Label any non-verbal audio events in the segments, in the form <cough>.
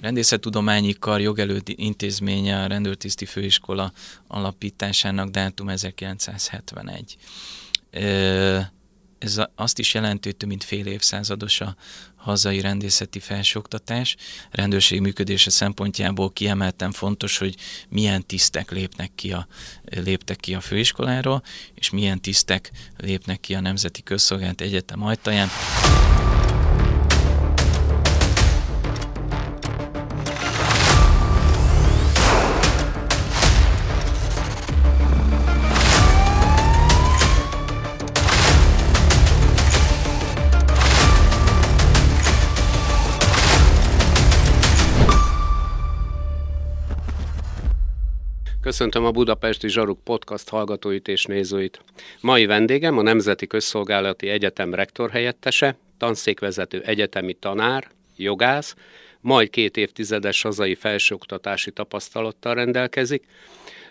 Rendészettudományi Kar jogelőtti intézménye a rendőrtiszti főiskola alapításának dátum 1971. Ez azt is jelenti, hogy több mint fél évszázados a hazai rendészeti felsőoktatás. Rendőrség működése szempontjából kiemelten fontos, hogy milyen tisztek lépnek ki a, léptek ki a főiskoláról, és milyen tisztek lépnek ki a Nemzeti Közszolgált Egyetem ajtaján. Köszöntöm a Budapesti Zsaruk podcast hallgatóit és nézőit. Mai vendégem a Nemzeti Közszolgálati Egyetem rektor helyettese, tanszékvezető egyetemi tanár, jogász, majd két évtizedes hazai felsőoktatási tapasztalattal rendelkezik,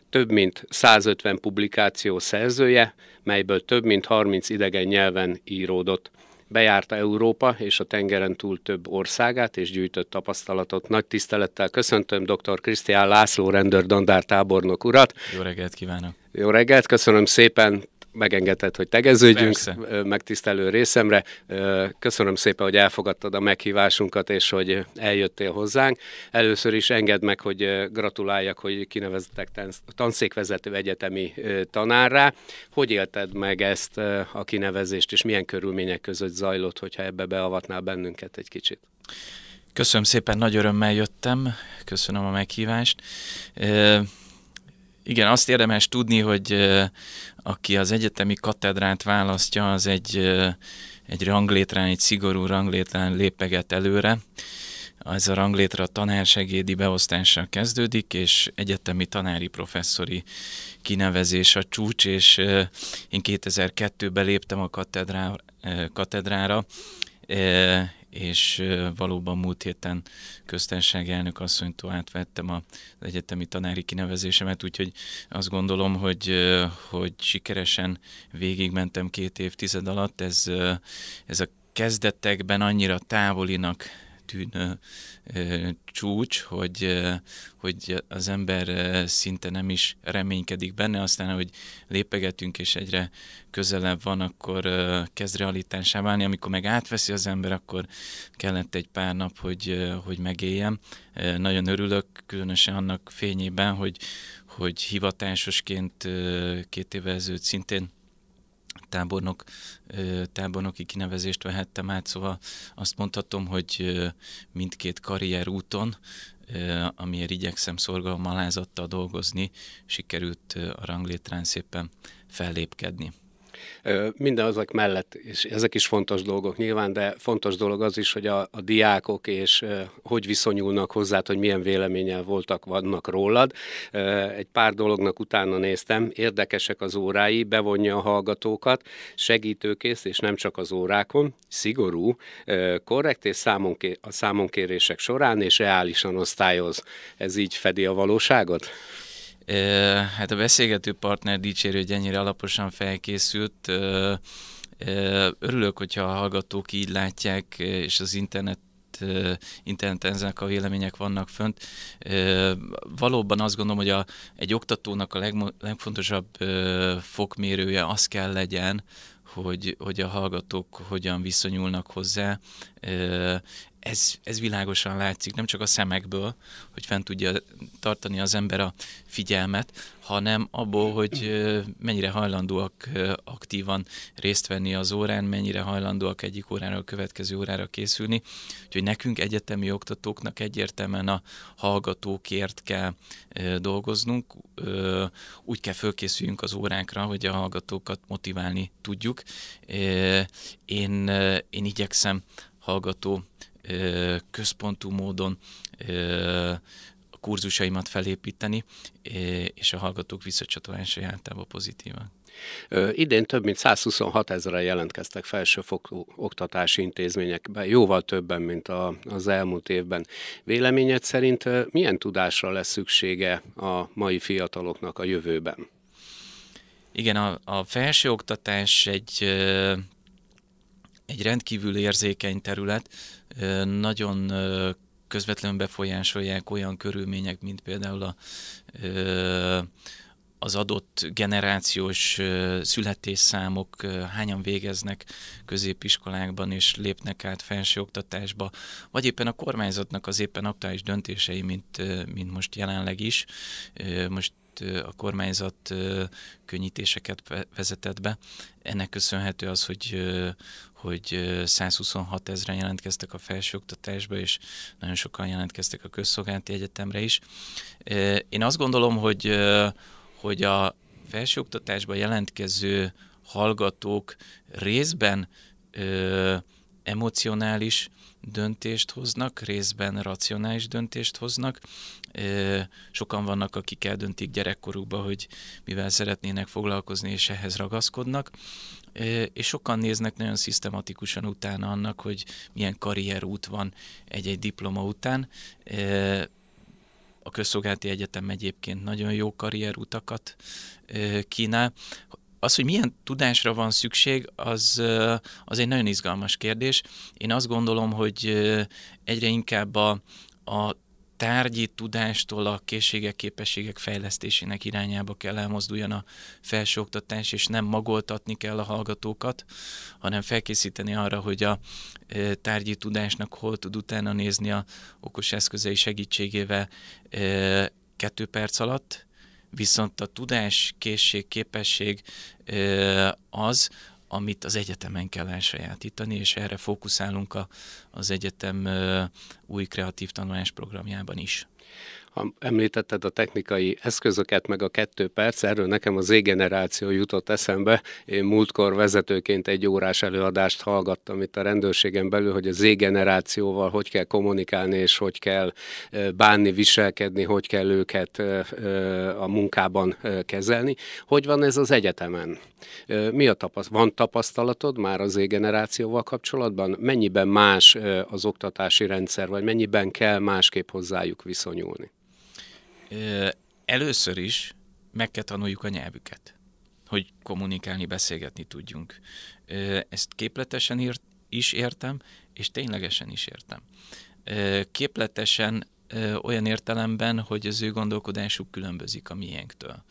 több mint 150 publikáció szerzője, melyből több mint 30 idegen nyelven íródott bejárta Európa és a tengeren túl több országát, és gyűjtött tapasztalatot. Nagy tisztelettel köszöntöm dr. Krisztián László rendőr dandár tábornok urat. Jó reggelt kívánok! Jó reggelt, köszönöm szépen megengedted, hogy tegeződjünk Persze. megtisztelő részemre. Köszönöm szépen, hogy elfogadtad a meghívásunkat, és hogy eljöttél hozzánk. Először is engedd meg, hogy gratuláljak, hogy kinevezettek tanszékvezető egyetemi tanárrá. Hogy élted meg ezt a kinevezést, és milyen körülmények között zajlott, hogyha ebbe beavatnál bennünket egy kicsit? Köszönöm szépen, nagy örömmel jöttem, köszönöm a meghívást. Igen, azt érdemes tudni, hogy aki az egyetemi katedrát választja, az egy, egy ranglétrán, egy szigorú ranglétrán lépeget előre. Ez a ranglétra a tanársegédi beosztással kezdődik, és egyetemi tanári professzori kinevezés a csúcs, és én 2002-ben léptem a katedrá, katedrára, és valóban múlt héten köztársaság elnök asszonytól átvettem az egyetemi tanári kinevezésemet, úgyhogy azt gondolom, hogy, hogy sikeresen végigmentem két évtized alatt. Ez, ez a kezdetekben annyira távolinak tűnő csúcs, hogy, hogy az ember szinte nem is reménykedik benne, aztán, hogy lépegetünk és egyre közelebb van, akkor kezd realitásá válni. Amikor meg átveszi az ember, akkor kellett egy pár nap, hogy, hogy megéljem. Nagyon örülök, különösen annak fényében, hogy, hogy hivatásosként két évvel ezelőtt szintén tábornok, tábornoki kinevezést vehettem át, szóval azt mondhatom, hogy mindkét karrier úton, amiért igyekszem szorgalmalázattal dolgozni, sikerült a ranglétrán szépen fellépkedni. Minden azok mellett, és ezek is fontos dolgok nyilván, de fontos dolog az is, hogy a, a diákok és hogy viszonyulnak hozzá, hogy milyen véleménnyel voltak, vannak rólad. Egy pár dolognak utána néztem, érdekesek az órái, bevonja a hallgatókat, segítőkész, és nem csak az órákon, szigorú, korrekt és számonké, a számonkérések során, és reálisan osztályoz. Ez így fedi a valóságot? Hát a beszélgető partner dicsérő, hogy ennyire alaposan felkészült. Örülök, hogyha a hallgatók így látják, és az internet interneten ezek a vélemények vannak fönt. Valóban azt gondolom, hogy a, egy oktatónak a legfontosabb fokmérője az kell legyen, hogy, hogy a hallgatók hogyan viszonyulnak hozzá ez, ez világosan látszik, nem csak a szemekből, hogy fent tudja tartani az ember a figyelmet, hanem abból, hogy mennyire hajlandóak aktívan részt venni az órán, mennyire hajlandóak egyik órára a következő órára készülni. Úgyhogy nekünk egyetemi oktatóknak egyértelműen a hallgatókért kell dolgoznunk, úgy kell fölkészüljünk az órákra, hogy a hallgatókat motiválni tudjuk. Én, én igyekszem hallgató központú módon a kurzusaimat felépíteni, és a hallgatók visszacsatolásai általában pozitívan. Idén több mint 126 ezeren jelentkeztek felsőfokú oktatási intézményekbe, jóval többen, mint a, az elmúlt évben. Véleményed szerint milyen tudásra lesz szüksége a mai fiataloknak a jövőben? Igen, a, a felsőoktatás egy, egy rendkívül érzékeny terület, nagyon közvetlenül befolyásolják olyan körülmények, mint például a, az adott generációs születésszámok, hányan végeznek középiskolákban és lépnek át felsőoktatásba, vagy éppen a kormányzatnak az éppen aktuális döntései, mint, mint most jelenleg is. Most a kormányzat könnyítéseket vezetett be. Ennek köszönhető az, hogy, hogy 126 ezeren jelentkeztek a felsőoktatásba, és nagyon sokan jelentkeztek a közszolgálati egyetemre is. Én azt gondolom, hogy, hogy a felsőoktatásba jelentkező hallgatók részben emocionális döntést hoznak, részben racionális döntést hoznak. Sokan vannak, akik eldöntik gyerekkorukba, hogy mivel szeretnének foglalkozni, és ehhez ragaszkodnak, és sokan néznek nagyon szisztematikusan utána annak, hogy milyen karrierút van egy-egy diploma után. A Közszolgálati Egyetem egyébként nagyon jó karrierutakat kínál az, hogy milyen tudásra van szükség, az, az egy nagyon izgalmas kérdés. Én azt gondolom, hogy egyre inkább a, a tárgyi tudástól a készségek, képességek fejlesztésének irányába kell elmozduljon a felsőoktatás, és nem magoltatni kell a hallgatókat, hanem felkészíteni arra, hogy a tárgyi tudásnak hol tud utána nézni a okos eszközei segítségével kettő perc alatt, viszont a tudás, készség, képesség az, amit az egyetemen kell elsajátítani, és erre fókuszálunk a, az egyetem új kreatív tanulás programjában is említetted a technikai eszközöket, meg a kettő perc, erről nekem az Z-generáció jutott eszembe. Én múltkor vezetőként egy órás előadást hallgattam itt a rendőrségen belül, hogy a Z-generációval hogy kell kommunikálni, és hogy kell bánni, viselkedni, hogy kell őket a munkában kezelni. Hogy van ez az egyetemen? Mi a tapasztalat? Van tapasztalatod már az Z-generációval kapcsolatban? Mennyiben más az oktatási rendszer, vagy mennyiben kell másképp hozzájuk viszonyulni? Először is meg kell tanuljuk a nyelvüket, hogy kommunikálni, beszélgetni tudjunk. Ezt képletesen írt, is értem, és ténylegesen is értem. Képletesen olyan értelemben, hogy az ő gondolkodásuk különbözik a miénktől.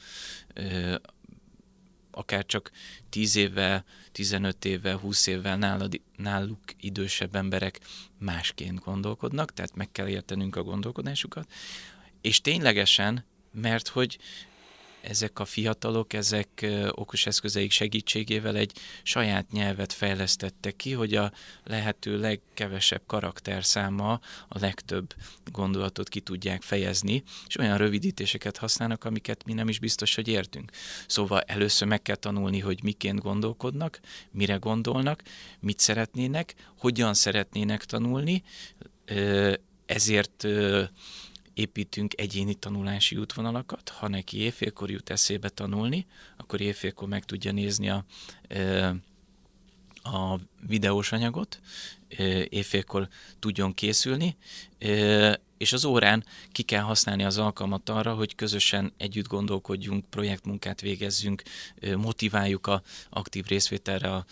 Akár csak 10 évvel, 15 évvel, 20 évvel nálad, náluk idősebb emberek másként gondolkodnak, tehát meg kell értenünk a gondolkodásukat és ténylegesen, mert hogy ezek a fiatalok, ezek okos eszközeik segítségével egy saját nyelvet fejlesztettek ki, hogy a lehető legkevesebb karakterszáma a legtöbb gondolatot ki tudják fejezni, és olyan rövidítéseket használnak, amiket mi nem is biztos, hogy értünk. Szóval először meg kell tanulni, hogy miként gondolkodnak, mire gondolnak, mit szeretnének, hogyan szeretnének tanulni, ezért építünk egyéni tanulási útvonalakat. Ha neki éjfélkor jut eszébe tanulni, akkor éjfélkor meg tudja nézni a, a videós anyagot, éjfélkor tudjon készülni, és az órán ki kell használni az alkalmat arra, hogy közösen együtt gondolkodjunk, projektmunkát végezzünk, motiváljuk a aktív részvételre a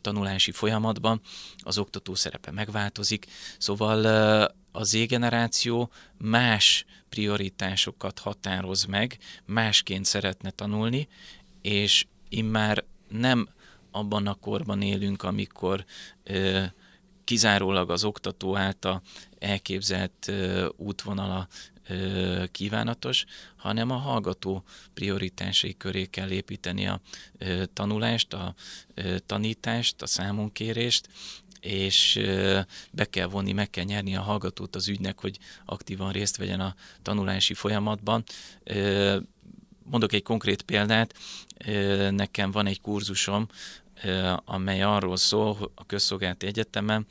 tanulási folyamatban, az oktató szerepe megváltozik, szóval a Z-generáció más prioritásokat határoz meg, másként szeretne tanulni, és immár nem abban a korban élünk, amikor ö, kizárólag az oktató által elképzelt ö, útvonala ö, kívánatos, hanem a hallgató prioritásai köré kell építeni a ö, tanulást, a ö, tanítást, a számonkérést, és be kell vonni, meg kell nyerni a hallgatót az ügynek, hogy aktívan részt vegyen a tanulási folyamatban. Mondok egy konkrét példát, nekem van egy kurzusom, amely arról szól a Közszolgálati Egyetemen,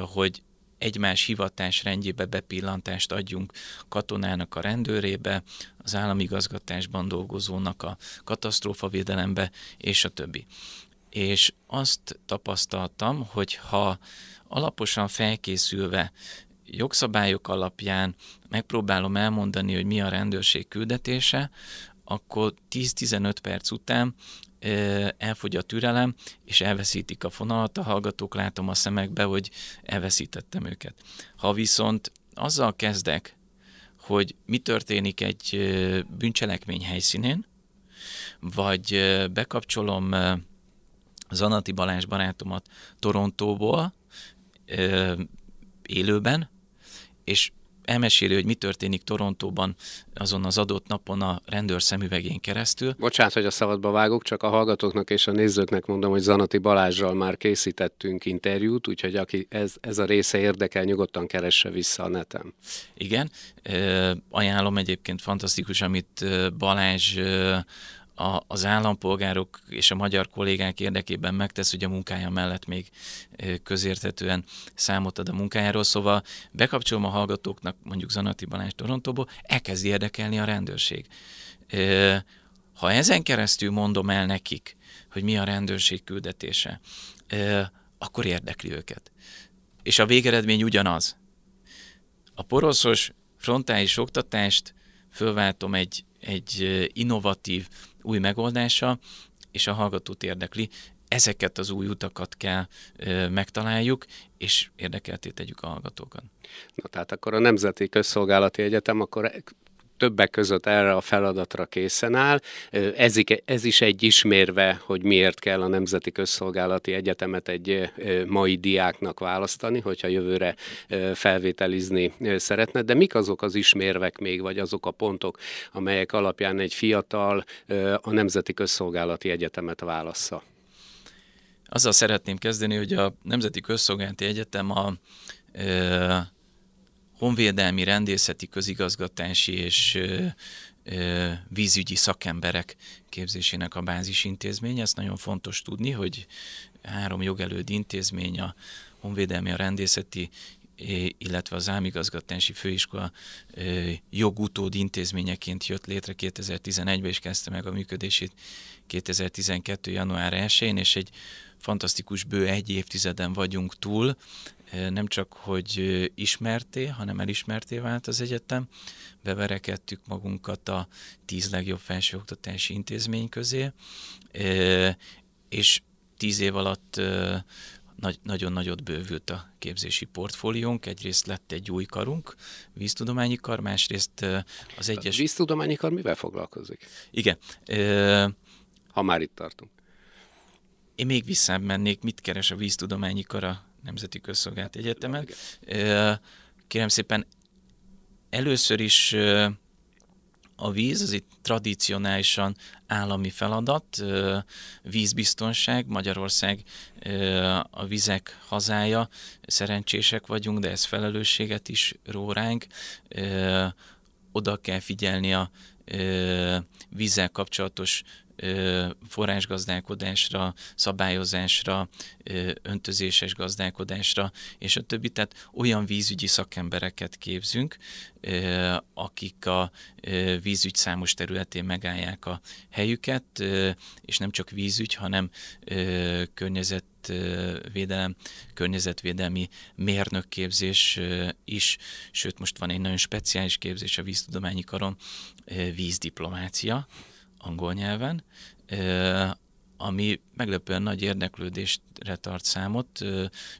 hogy egymás hivatás rendjébe bepillantást adjunk katonának a rendőrébe, az államigazgatásban dolgozónak a katasztrófavédelembe, és a többi és azt tapasztaltam, hogy ha alaposan felkészülve jogszabályok alapján megpróbálom elmondani, hogy mi a rendőrség küldetése, akkor 10-15 perc után elfogy a türelem, és elveszítik a fonalat, a hallgatók látom a szemekbe, hogy elveszítettem őket. Ha viszont azzal kezdek, hogy mi történik egy bűncselekmény helyszínén, vagy bekapcsolom Zanati Balázs barátomat Torontóból élőben, és elmeséli, hogy mi történik Torontóban azon az adott napon a rendőr szemüvegén keresztül. Bocsánat, hogy a szabadba vágok, csak a hallgatóknak és a nézőknek mondom, hogy Zanati Balázsral már készítettünk interjút, úgyhogy aki ez, ez a része érdekel, nyugodtan keresse vissza a neten. Igen, ajánlom egyébként fantasztikus, amit Balázs a, az állampolgárok és a magyar kollégák érdekében megtesz, hogy a munkája mellett még közérthetően számot ad a munkájáról, szóval bekapcsolom a hallgatóknak mondjuk Zanati Balázs Torontóból, elkezdi érdekelni a rendőrség. Ha ezen keresztül mondom el nekik, hogy mi a rendőrség küldetése, akkor érdekli őket. És a végeredmény ugyanaz. A poroszos frontális oktatást fölváltom egy, egy innovatív, új megoldása, és a hallgatót érdekli. Ezeket az új utakat kell ö, megtaláljuk, és érdekelté tegyük a hallgatókat. Na tehát akkor a Nemzeti Közszolgálati Egyetem akkor többek között erre a feladatra készen áll. Ez, ez is egy ismérve, hogy miért kell a Nemzeti Közszolgálati Egyetemet egy mai diáknak választani, hogyha jövőre felvételizni szeretne. De mik azok az ismérvek még, vagy azok a pontok, amelyek alapján egy fiatal a Nemzeti Közszolgálati Egyetemet válassza? Azzal szeretném kezdeni, hogy a Nemzeti Közszolgálati Egyetem a honvédelmi, rendészeti, közigazgatási és vízügyi szakemberek képzésének a bázisintézmény. Ez nagyon fontos tudni, hogy három jogelőd intézmény, a honvédelmi, a rendészeti, illetve az álmigazgatási főiskola jogutód intézményeként jött létre 2011-ben, és kezdte meg a működését 2012. január 1-én, és egy fantasztikus bő egy évtizeden vagyunk túl, nem csak, hogy ismerté, hanem elismerté vált az egyetem, beverekedtük magunkat a tíz legjobb felsőoktatási intézmény közé, és tíz év alatt nagyon nagyot bővült a képzési portfóliónk. Egyrészt lett egy új karunk, víztudományi kar, másrészt az egyes... A víztudományi kar mivel foglalkozik? Igen. Ha már itt tartunk. Én még visszább mennék, mit keres a víztudományi kar a Nemzeti Közszolgált Egyetemen. Kérem szépen, először is a víz, az itt tradicionálisan állami feladat, vízbiztonság, Magyarország a vizek hazája, szerencsések vagyunk, de ez felelősséget is ró ránk. Oda kell figyelni a vízzel kapcsolatos forrásgazdálkodásra, szabályozásra, öntözéses gazdálkodásra, és a többi. Tehát olyan vízügyi szakembereket képzünk, akik a vízügy számos területén megállják a helyüket, és nem csak vízügy, hanem környezetvédelem, környezetvédelmi mérnökképzés is, sőt most van egy nagyon speciális képzés a víztudományi karon, vízdiplomácia, angol nyelven, ami meglepően nagy érdeklődésre tart számot.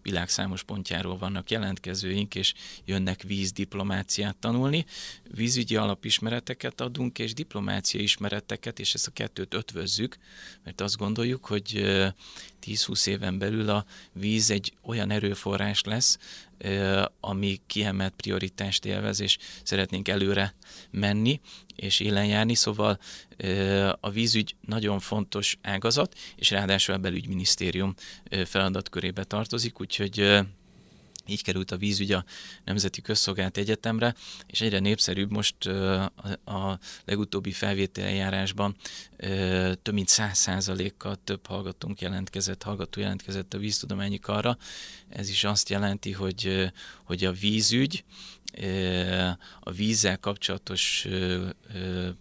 Világ számos pontjáról vannak jelentkezőink, és jönnek vízdiplomáciát tanulni. Vízügyi alapismereteket adunk, és diplomácia ismereteket, és ezt a kettőt ötvözzük, mert azt gondoljuk, hogy 10-20 éven belül a víz egy olyan erőforrás lesz, ami kiemelt prioritást élvez, és szeretnénk előre menni és élen járni, szóval a vízügy nagyon fontos ágazat, és ráadásul a belügyminisztérium feladatkörébe tartozik, úgyhogy így került a vízügy a Nemzeti Közszolgált Egyetemre, és egyre népszerűbb most a legutóbbi felvételjárásban több mint száz százalékkal több hallgatónk jelentkezett, hallgató jelentkezett a víztudományi karra. Ez is azt jelenti, hogy, hogy a vízügy, a vízzel kapcsolatos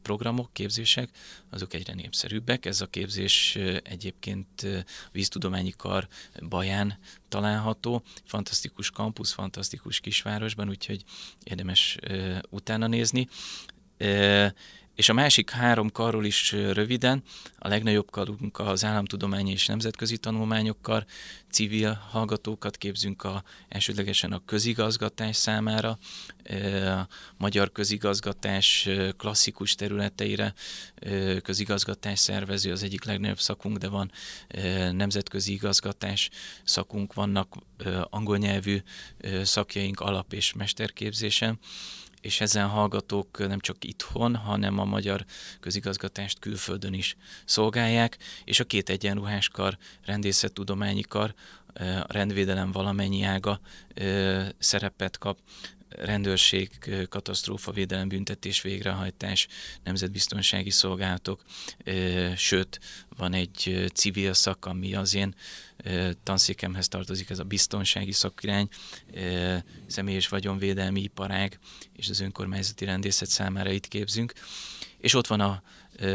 programok, képzések, azok egyre népszerűbbek. Ez a képzés egyébként víztudományi kar Baján található, fantasztikus kampusz, fantasztikus kisvárosban, úgyhogy érdemes utána nézni. És a másik három karról is röviden, a legnagyobb karunk az államtudományi és nemzetközi tanulmányokkal, civil hallgatókat képzünk a, elsődlegesen a közigazgatás számára, a magyar közigazgatás klasszikus területeire, közigazgatás szervező az egyik legnagyobb szakunk, de van nemzetközi igazgatás szakunk, vannak angol nyelvű szakjaink alap- és mesterképzésen, és ezen hallgatók nem csak itthon, hanem a magyar közigazgatást külföldön is szolgálják, és a két egyenruhás kar, rendészettudományi kar, a rendvédelem valamennyi ága szerepet kap, rendőrség, katasztrófavédelem, büntetés, végrehajtás, nemzetbiztonsági szolgálatok, sőt, van egy civil szak, ami az én tanszékemhez tartozik, ez a biztonsági szakirány, személyes vagyonvédelmi iparág, és az önkormányzati rendészet számára itt képzünk. És ott van a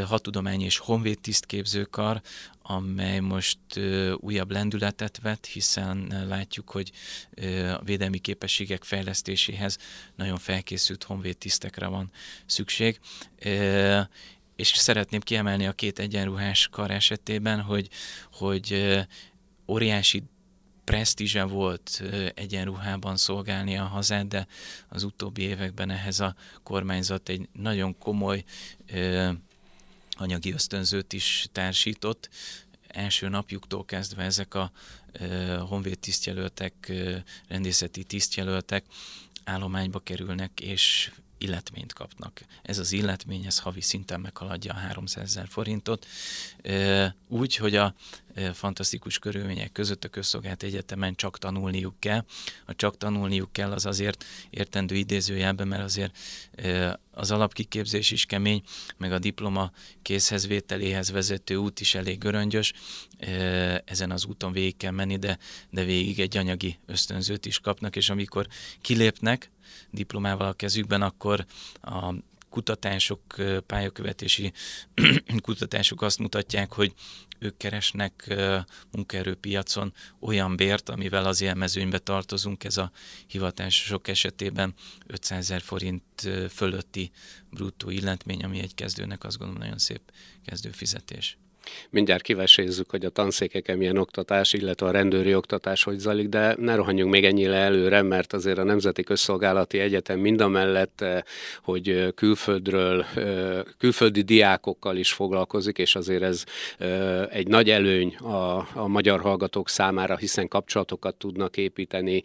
hatudományi és honvéd tisztképzőkar, amely most újabb lendületet vett, hiszen látjuk, hogy a védelmi képességek fejlesztéséhez nagyon felkészült honvéd tisztekre van szükség. És szeretném kiemelni a két egyenruhás kar esetében, hogy, hogy óriási presztízse volt egyenruhában szolgálni a hazát, de az utóbbi években ehhez a kormányzat egy nagyon komoly anyagi ösztönzőt is társított. Első napjuktól kezdve ezek a honvéd tisztjelöltek, rendészeti tisztjelöltek állományba kerülnek, és illetményt kapnak. Ez az illetmény, ez havi szinten meghaladja a 300 ezer forintot. Úgy, hogy a fantasztikus körülmények között a közszolgált egyetemen csak tanulniuk kell. A csak tanulniuk kell az azért értendő idézőjelben, mert azért az alapkiképzés is kemény, meg a diploma készhezvételéhez vezető út is elég göröngyös. Ezen az úton végig kell menni, de, de végig egy anyagi ösztönzőt is kapnak, és amikor kilépnek, diplomával a kezükben, akkor a kutatások, pályakövetési <clears throat> kutatások azt mutatják, hogy ők keresnek munkaerőpiacon olyan bért, amivel az élmezőnybe tartozunk, ez a hivatásosok esetében 500 ezer forint fölötti bruttó illetmény, ami egy kezdőnek azt gondolom nagyon szép kezdőfizetés. Mindjárt kivesézzük, hogy a tanszékeken milyen oktatás, illetve a rendőri oktatás hogy zajlik, de ne rohanjunk még ennyire előre, mert azért a Nemzeti Közszolgálati Egyetem mindamellett, eh, hogy külföldről, eh, külföldi diákokkal is foglalkozik, és azért ez eh, egy nagy előny a, a magyar hallgatók számára, hiszen kapcsolatokat tudnak építeni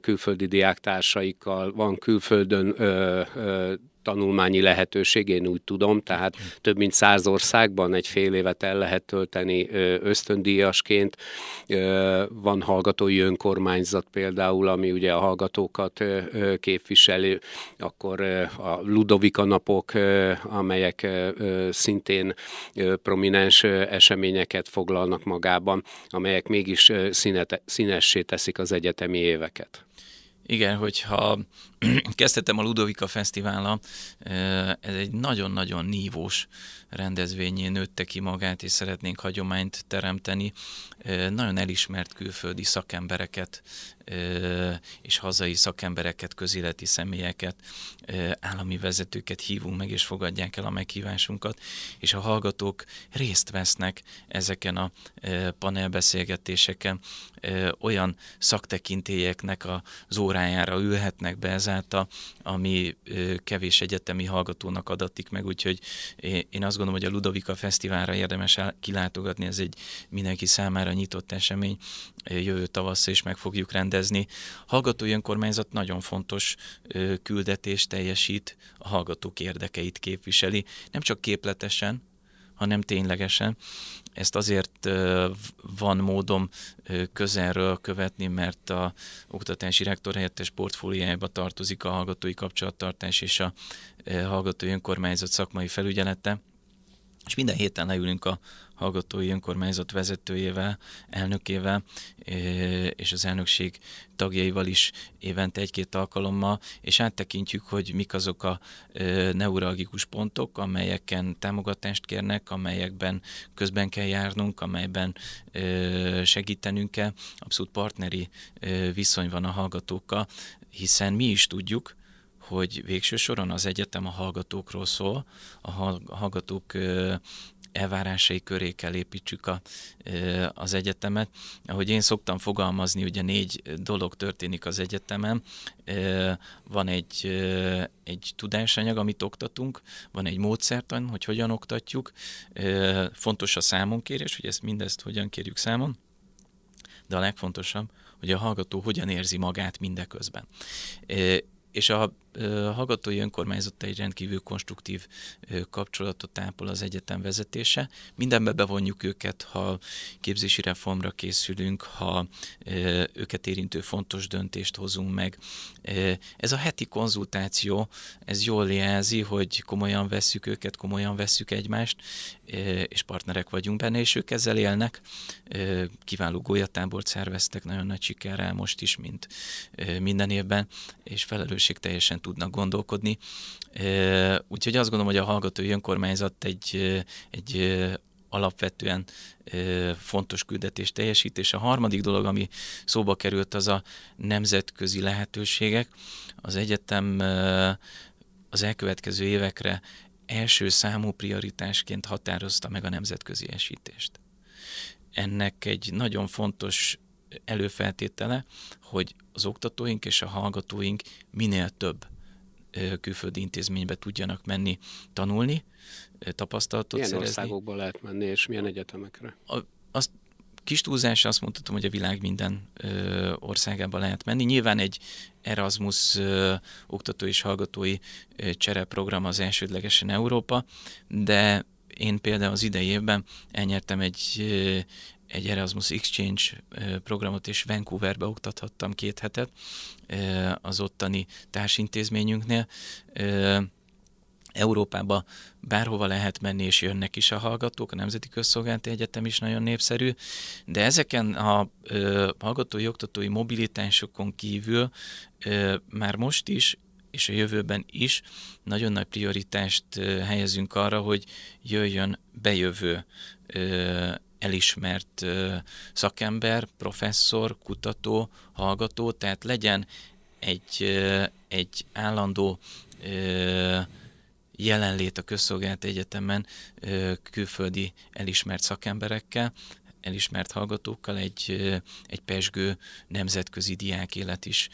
külföldi diáktársaikkal, van külföldön tanulmányi lehetőség, én úgy tudom, tehát több mint száz országban egy fél évet el lehet tölteni ösztöndíjasként. Van hallgatói önkormányzat például, ami ugye a hallgatókat képviseli, akkor a Ludovika napok, amelyek szintén prominens eseményeket foglalnak magában, amelyek mégis színessé teszik az egyetemi éveket. Igen, hogyha <clears throat> kezdtem a Ludovika Fesztivála, ez egy nagyon-nagyon nívós rendezvényén nőtte ki magát, és szeretnénk hagyományt teremteni. Nagyon elismert külföldi szakembereket és hazai szakembereket, közéleti személyeket, állami vezetőket hívunk meg, és fogadják el a meghívásunkat, és a hallgatók részt vesznek ezeken a panelbeszélgetéseken, olyan szaktekintélyeknek az órájára ülhetnek be ezáltal, ami kevés egyetemi hallgatónak adatik meg, úgyhogy én azt gondolom, hogy a Ludovika Fesztiválra érdemes kilátogatni, ez egy mindenki számára nyitott esemény, jövő tavasszal is meg fogjuk rendezni. Hallgatói önkormányzat nagyon fontos küldetést teljesít, a hallgatók érdekeit képviseli, nem csak képletesen, hanem ténylegesen. Ezt azért van módom közelről követni, mert a oktatási rektor helyettes portfóliájába tartozik a hallgatói kapcsolattartás és a hallgatói önkormányzat szakmai felügyelete és minden héten leülünk a hallgatói önkormányzat vezetőjével, elnökével és az elnökség tagjaival is évente egy-két alkalommal, és áttekintjük, hogy mik azok a neuralgikus pontok, amelyeken támogatást kérnek, amelyekben közben kell járnunk, amelyben segítenünk kell. Abszolút partneri viszony van a hallgatókkal, hiszen mi is tudjuk, hogy végső soron az egyetem a hallgatókról szól, a hallgatók elvárásai köré kell építsük a, az egyetemet. Ahogy én szoktam fogalmazni, ugye négy dolog történik az egyetemen. Van egy, egy tudásanyag, amit oktatunk, van egy módszertan, hogy hogyan oktatjuk, fontos a számonkérés, hogy ezt mindezt hogyan kérjük számon, de a legfontosabb, hogy a hallgató hogyan érzi magát mindeközben. És a hallgatói önkormányzata egy rendkívül konstruktív kapcsolatot ápol az egyetem vezetése. Mindenbe bevonjuk őket, ha képzési reformra készülünk, ha őket érintő fontos döntést hozunk meg. Ez a heti konzultáció, ez jól jelzi, hogy komolyan vesszük őket, komolyan vesszük egymást, és partnerek vagyunk benne, és ők ezzel élnek. Kiváló golyatábort szerveztek, nagyon nagy sikerrel most is, mint minden évben, és felelősség teljesen tudnak gondolkodni. Úgyhogy azt gondolom, hogy a hallgatói önkormányzat egy, egy alapvetően fontos küldetés teljesít, és a harmadik dolog, ami szóba került, az a nemzetközi lehetőségek. Az egyetem az elkövetkező évekre első számú prioritásként határozta meg a nemzetközi esítést. Ennek egy nagyon fontos előfeltétele, hogy az oktatóink és a hallgatóink minél több külföldi intézménybe tudjanak menni tanulni, tapasztalatot milyen szerezni. Milyen országokba lehet menni, és milyen egyetemekre? A, azt kis túlzás azt mondhatom, hogy a világ minden ö, országába lehet menni. Nyilván egy Erasmus ö, oktató és hallgatói ö, csereprogram az elsődlegesen Európa, de én például az idei évben elnyertem egy, egy Erasmus Exchange programot, és Vancouverbe oktathattam két hetet az ottani társintézményünknél. Európába bárhova lehet menni, és jönnek is a hallgatók, a Nemzeti Közszolgálati Egyetem is nagyon népszerű, de ezeken a ö, hallgatói, oktatói mobilitásokon kívül ö, már most is és a jövőben is nagyon nagy prioritást helyezünk arra, hogy jöjjön bejövő elismert szakember, professzor, kutató, hallgató, tehát legyen egy, egy állandó jelenlét a közszolgált egyetemen külföldi elismert szakemberekkel, elismert hallgatókkal egy, egy pesgő nemzetközi diákélet is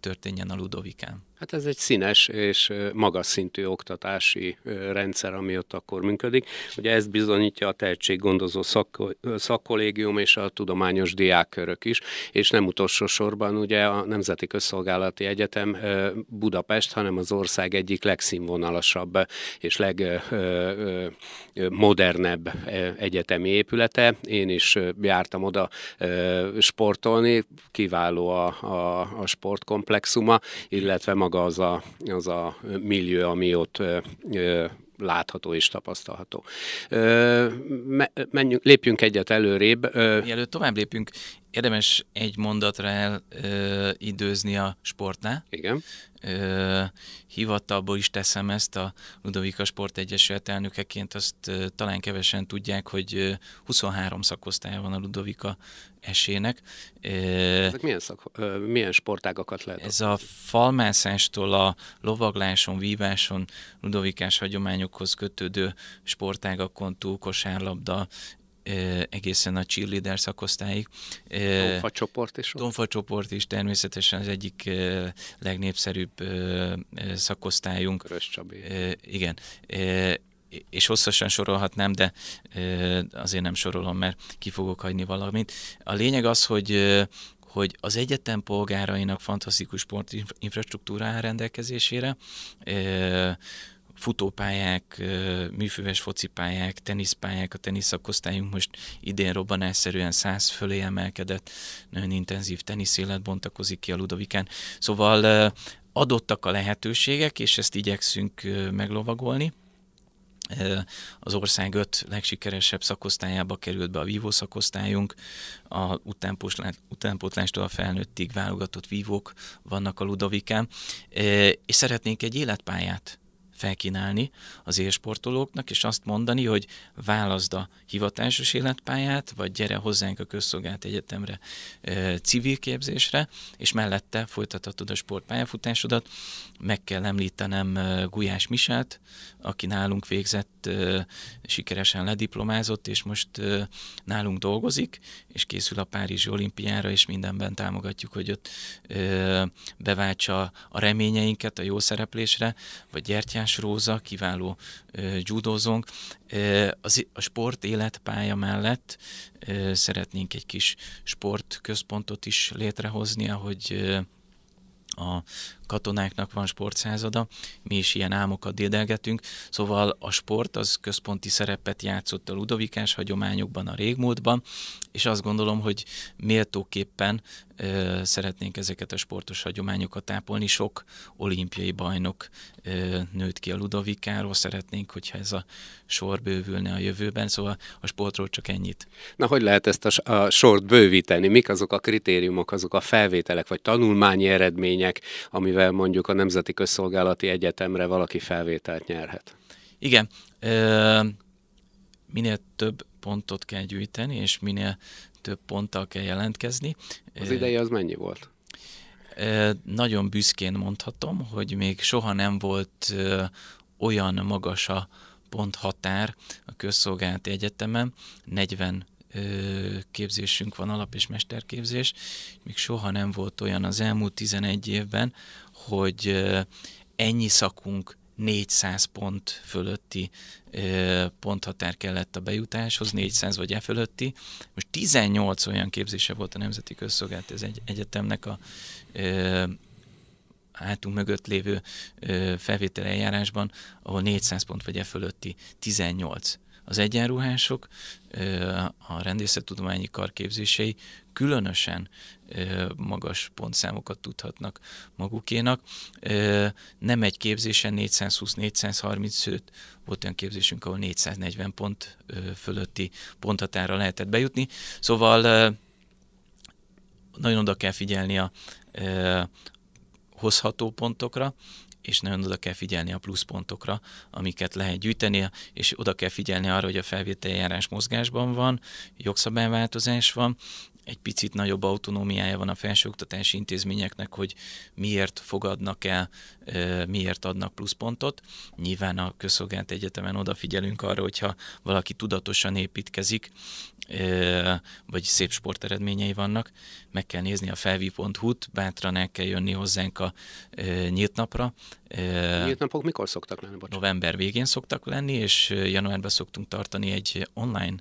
történjen a Ludovikán. Hát ez egy színes és magas szintű oktatási rendszer, ami ott akkor működik. Ugye ezt bizonyítja a tehetséggondozó szak, szakkollégium és a tudományos diákkörök is, és nem utolsó sorban ugye a Nemzeti Közszolgálati Egyetem Budapest, hanem az ország egyik legszínvonalasabb és legmodernebb egyetemi épülete. Én is jártam oda sportolni, kiváló a, a, a sportkomplexuma, illetve maga az a, az a millió, ami ott látható és tapasztalható. Menjünk, lépjünk egyet előrébb. Mielőtt tovább lépünk, érdemes egy mondatra elidőzni a sportnál. Igen. Ö, hivatalból is teszem ezt a Ludovika Sport Egyesület elnökeként, azt ö, talán kevesen tudják, hogy ö, 23 szakosztálya van a Ludovika esének. Ezek milyen, szak, ö, milyen sportágakat lehet? Ez a falmászástól a lovagláson, víváson, ludovikás hagyományokhoz kötődő sportágakon túl kosárlabda, egészen a cheerleader szakosztályig. Tonfa csoport is? Tonfa csoport is természetesen az egyik legnépszerűbb szakosztályunk. Körös Csabi. Igen és hosszasan sorolhatnám, de azért nem sorolom, mert ki fogok hagyni valamit. A lényeg az, hogy hogy az egyetem polgárainak fantasztikus sportinfrastruktúra áll rendelkezésére, futópályák, műfüves focipályák, teniszpályák, a teniszakosztályunk most idén robbanásszerűen száz fölé emelkedett, nagyon intenzív teniszélet bontakozik ki a Ludovikán. Szóval adottak a lehetőségek, és ezt igyekszünk meglovagolni. Az ország öt legsikeresebb szakosztályába került be a vívó szakosztályunk, a utánpótlástól a felnőttig válogatott vívók vannak a Ludovikán, és szeretnénk egy életpályát felkínálni az élsportolóknak, és azt mondani, hogy válaszd a hivatásos életpályát, vagy gyere hozzánk a közszolgált egyetemre civil képzésre, és mellette folytathatod a sportpályafutásodat. Meg kell említenem Gulyás Miselt, aki nálunk végzett, sikeresen lediplomázott, és most nálunk dolgozik, és készül a Párizsi olimpiára, és mindenben támogatjuk, hogy ott beváltsa a reményeinket a jó szereplésre, vagy Gyertyás Róza, kiváló judózónk. Az, a sport életpálya mellett szeretnénk egy kis sportközpontot is létrehozni, ahogy a katonáknak van sportszázada, mi is ilyen álmokat dédelgetünk, szóval a sport az központi szerepet játszott a ludovikás hagyományokban a régmúltban, és azt gondolom, hogy méltóképpen ö, szeretnénk ezeket a sportos hagyományokat tápolni. Sok olimpiai bajnok ö, nőtt ki a ludovikáról, szeretnénk, hogyha ez a sor bővülne a jövőben, szóval a sportról csak ennyit. Na, hogy lehet ezt a, a sort bővíteni? Mik azok a kritériumok, azok a felvételek, vagy tanulmányi eredmények, amivel amivel mondjuk a Nemzeti Közszolgálati Egyetemre valaki felvételt nyerhet. Igen. Minél több pontot kell gyűjteni, és minél több ponttal kell jelentkezni. Az ideje az mennyi volt? Nagyon büszkén mondhatom, hogy még soha nem volt olyan magas a ponthatár a közszolgálati egyetemen, 40 képzésünk van, alap- és mesterképzés, még soha nem volt olyan az elmúlt 11 évben, hogy ennyi szakunk 400 pont fölötti ponthatár kellett a bejutáshoz, 400 vagy e fölötti. Most 18 olyan képzése volt a Nemzeti Közszolgálat ez egy egyetemnek a hátunk mögött lévő felvétel eljárásban, ahol 400 pont vagy e fölötti 18 az egyenruhások, a rendészettudományi karképzései különösen magas pontszámokat tudhatnak magukénak. Nem egy képzésen 420-435 volt olyan képzésünk, ahol 440 pont fölötti ponthatára lehetett bejutni. Szóval nagyon oda kell figyelni a hozható pontokra, és nagyon oda kell figyelni a pluszpontokra, amiket lehet gyűjteni, és oda kell figyelni arra, hogy a felvételjárás mozgásban van, jogszabályváltozás van, egy picit nagyobb autonómiája van a felsőoktatási intézményeknek, hogy miért fogadnak el, miért adnak pluszpontot. Nyilván a közszolgált egyetemen odafigyelünk arra, hogyha valaki tudatosan építkezik, vagy szép sporteredményei vannak, meg kell nézni a felvi.hu-t, bátran el kell jönni hozzánk a nyílt napra. Nyílt napok mikor szoktak lenni? Bocsánat. November végén szoktak lenni, és januárban szoktunk tartani egy online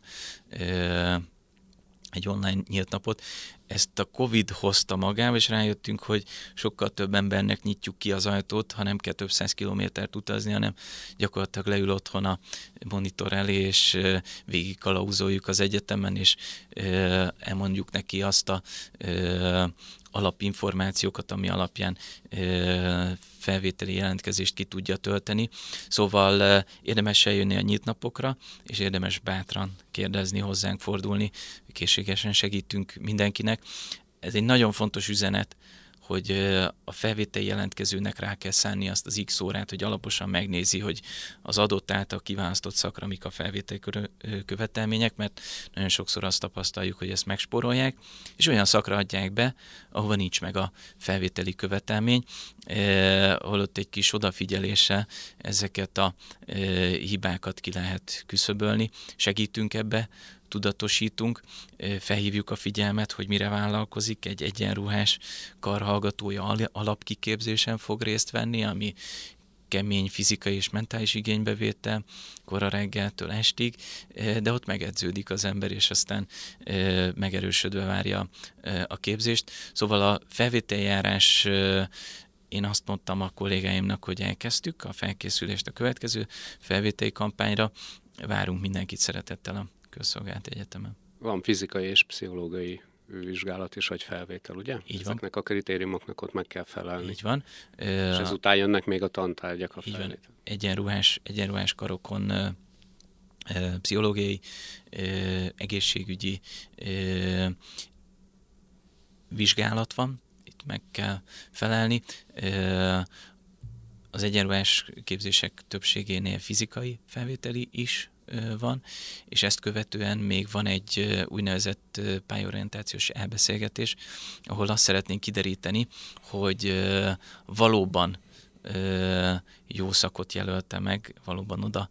egy online nyílt napot. Ezt a Covid hozta magával, és rájöttünk, hogy sokkal több embernek nyitjuk ki az ajtót, ha nem kell több száz kilométert utazni, hanem gyakorlatilag leül otthon a monitor elé, és végig kalauzoljuk az egyetemen, és elmondjuk neki azt a alapinformációkat, ami alapján felvételi jelentkezést ki tudja tölteni. Szóval érdemes eljönni a nyílt napokra, és érdemes bátran kérdezni, hozzánk fordulni, készségesen segítünk mindenkinek. Ez egy nagyon fontos üzenet, hogy a felvétel jelentkezőnek rá kell szánni azt az x órát, hogy alaposan megnézi, hogy az adott által kiválasztott szakra mik a felvétel követelmények, mert nagyon sokszor azt tapasztaljuk, hogy ezt megsporolják, és olyan szakra adják be, ahova nincs meg a felvételi követelmény, holott egy kis odafigyeléssel ezeket a hibákat ki lehet küszöbölni. Segítünk ebbe, tudatosítunk, felhívjuk a figyelmet, hogy mire vállalkozik, egy egyenruhás karhallgatója alapkiképzésen fog részt venni, ami kemény fizikai és mentális igénybevétel, kora reggeltől estig, de ott megedződik az ember, és aztán megerősödve várja a képzést. Szóval a felvételjárás én azt mondtam a kollégáimnak, hogy elkezdtük a felkészülést a következő felvételi kampányra, várunk mindenkit szeretettel a közszolgált egyetemen. Van fizikai és pszichológiai vizsgálat is, vagy felvétel, ugye? Így van. Ezeknek a kritériumoknak ott meg kell felelni. Így van. És ezután jönnek még a tantárgyak a felvétel. Így van. Egyenruhás, egyenruhás karokon pszichológiai, egészségügyi vizsgálat van, itt meg kell felelni az egyenruhás képzések többségénél fizikai felvételi is van, és ezt követően még van egy úgynevezett pályorientációs elbeszélgetés, ahol azt szeretnénk kideríteni, hogy valóban jó szakot jelölte meg, valóban oda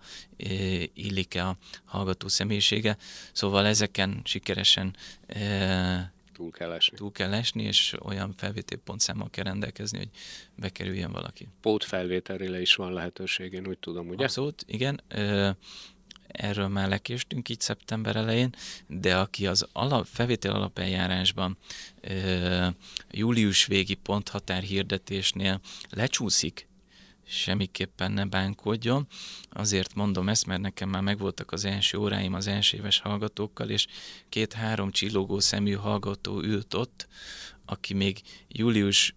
illik-e a hallgató személyisége. Szóval ezeken sikeresen túl kell esni. Túl kell esni, és olyan pontszámmal kell rendelkezni, hogy bekerüljön valaki. Pótfelvételre is van lehetőség, én úgy tudom, ugye? Abszolút, igen. Erről már lekéstünk így szeptember elején, de aki az alap, felvétel alapeljárásban július végi ponthatár hirdetésnél lecsúszik, semmiképpen ne bánkodjon. Azért mondom ezt, mert nekem már megvoltak az első óráim az első éves hallgatókkal, és két-három csillogó szemű hallgató ült ott, aki még július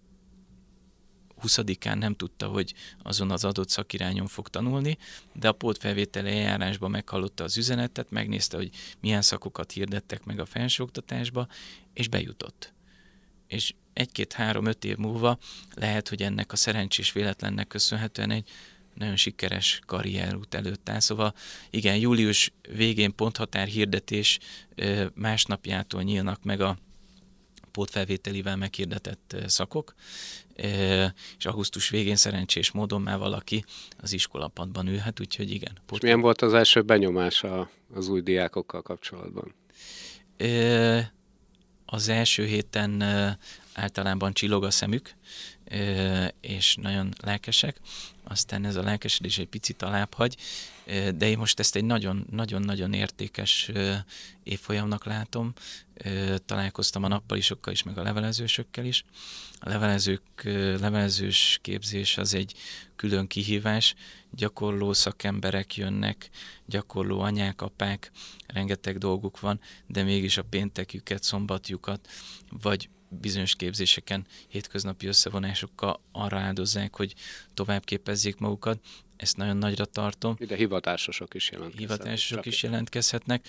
20-án nem tudta, hogy azon az adott szakirányon fog tanulni, de a pótfelvételi eljárásban meghallotta az üzenetet, megnézte, hogy milyen szakokat hirdettek meg a felsőoktatásba, és bejutott. És egy-két-három-öt év múlva lehet, hogy ennek a szerencsés véletlennek köszönhetően egy nagyon sikeres karrierút előtt áll. Szóval igen, július végén ponthatár hirdetés másnapjától nyílnak meg a pótfelvételivel meghirdetett szakok, és augusztus végén szerencsés módon már valaki az iskolapadban ülhet, úgyhogy igen. És milyen volt az első benyomás az új diákokkal kapcsolatban? Az első héten általában csillog a szemük, és nagyon lelkesek, aztán ez a lelkesedés egy picit alább hagy, de én most ezt egy nagyon-nagyon értékes évfolyamnak látom. Találkoztam a nappalisokkal is, meg a levelezősökkel is. A levelezők, levelezős képzés az egy külön kihívás, gyakorló szakemberek jönnek, gyakorló anyák, apák, rengeteg dolguk van, de mégis a pénteküket, szombatjukat, vagy bizonyos képzéseken, hétköznapi összevonásokkal arra áldozzák, hogy tovább képezzék magukat. Ezt nagyon nagyra tartom. Ide hivatásosok is jelentkezhetnek. Hivatásosok is jelentkezhetnek,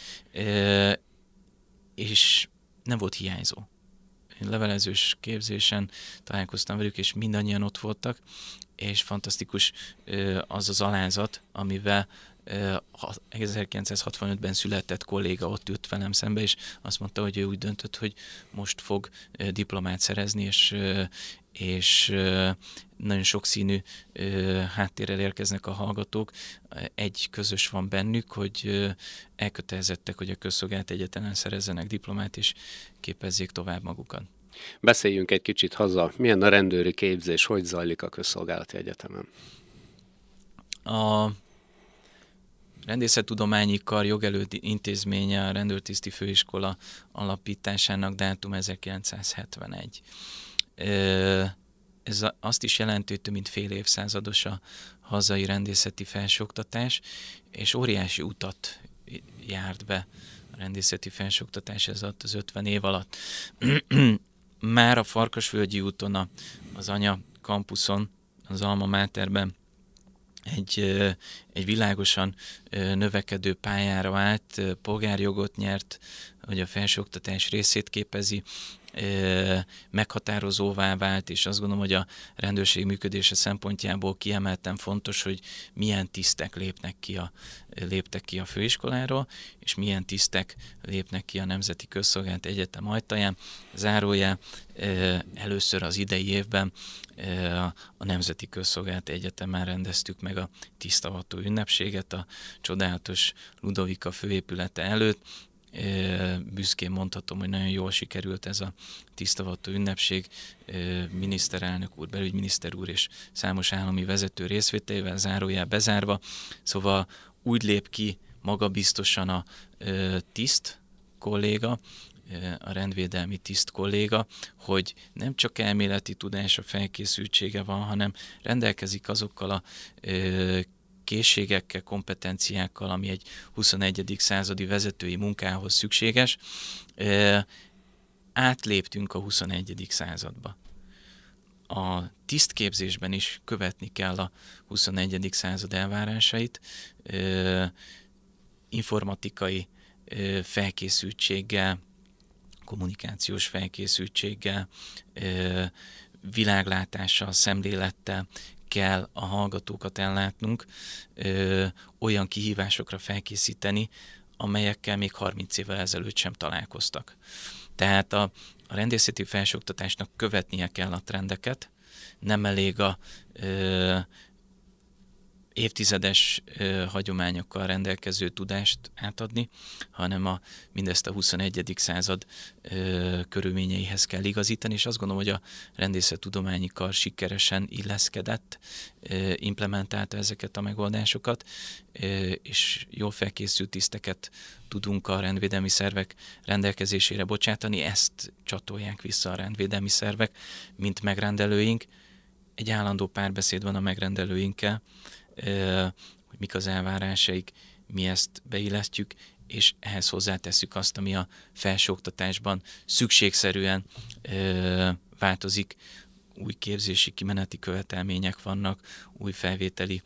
és nem volt hiányzó. Én levelezős képzésen találkoztam velük, és mindannyian ott voltak, és fantasztikus az az alázat, amivel 1965-ben született kolléga ott ült velem szembe, és azt mondta, hogy ő úgy döntött, hogy most fog diplomát szerezni, és, és nagyon sokszínű háttérrel érkeznek a hallgatók. Egy közös van bennük, hogy elkötelezettek, hogy a közszolgált egyetemen szerezzenek diplomát, és képezzék tovább magukat. Beszéljünk egy kicsit haza. Milyen a rendőri képzés, hogy zajlik a közszolgálati egyetemen? A Rendészettudományi Kar jogelőtti intézménye a rendőrtiszti főiskola alapításának dátum 1971. Ez azt is jelenti, hogy több mint fél évszázados a hazai rendészeti felsőoktatás, és óriási utat járt be a rendészeti felsőoktatás ez alatt az 50 év alatt. Már a Farkasvölgyi úton, az anya kampuszon, az Alma Máterben egy, egy világosan növekedő pályára állt, polgárjogot nyert, hogy a felsőoktatás részét képezi, meghatározóvá vált, és azt gondolom, hogy a rendőrség működése szempontjából kiemelten fontos, hogy milyen tisztek lépnek ki a, léptek ki a főiskoláról, és milyen tisztek lépnek ki a Nemzeti Közszolgált Egyetem ajtaján. Zárójá először az idei évben a Nemzeti Közszolgált Egyetemen rendeztük meg a tisztavató ünnepséget a csodálatos Ludovika főépülete előtt, büszkén mondhatom, hogy nagyon jól sikerült ez a tisztavató ünnepség, miniszterelnök úr, belügyminiszter úr és számos állami vezető részvételével zárójel bezárva, szóval úgy lép ki magabiztosan a tiszt kolléga, a rendvédelmi tiszt kolléga, hogy nem csak elméleti tudása, felkészültsége van, hanem rendelkezik azokkal a készségekkel, kompetenciákkal, ami egy 21. századi vezetői munkához szükséges, átléptünk a 21. századba. A tisztképzésben is követni kell a 21. század elvárásait, informatikai felkészültséggel, kommunikációs felkészültséggel, világlátással, szemlélettel kell a hallgatókat ellátnunk, ö, olyan kihívásokra felkészíteni, amelyekkel még 30 évvel ezelőtt sem találkoztak. Tehát a, a rendészeti felsőoktatásnak követnie kell a trendeket, nem elég a ö, évtizedes ö, hagyományokkal rendelkező tudást átadni, hanem a, mindezt a 21. század ö, körülményeihez kell igazítani, és azt gondolom, hogy a rendészettudományi kar sikeresen illeszkedett, implementálta ezeket a megoldásokat, és jól felkészült tiszteket tudunk a rendvédelmi szervek rendelkezésére bocsátani, ezt csatolják vissza a rendvédelmi szervek, mint megrendelőink. Egy állandó párbeszéd van a megrendelőinkkel, hogy mik az elvárásaik, mi ezt beillesztjük, és ehhez hozzátesszük azt, ami a felsőoktatásban szükségszerűen változik, új képzési kimeneti követelmények vannak, új felvételi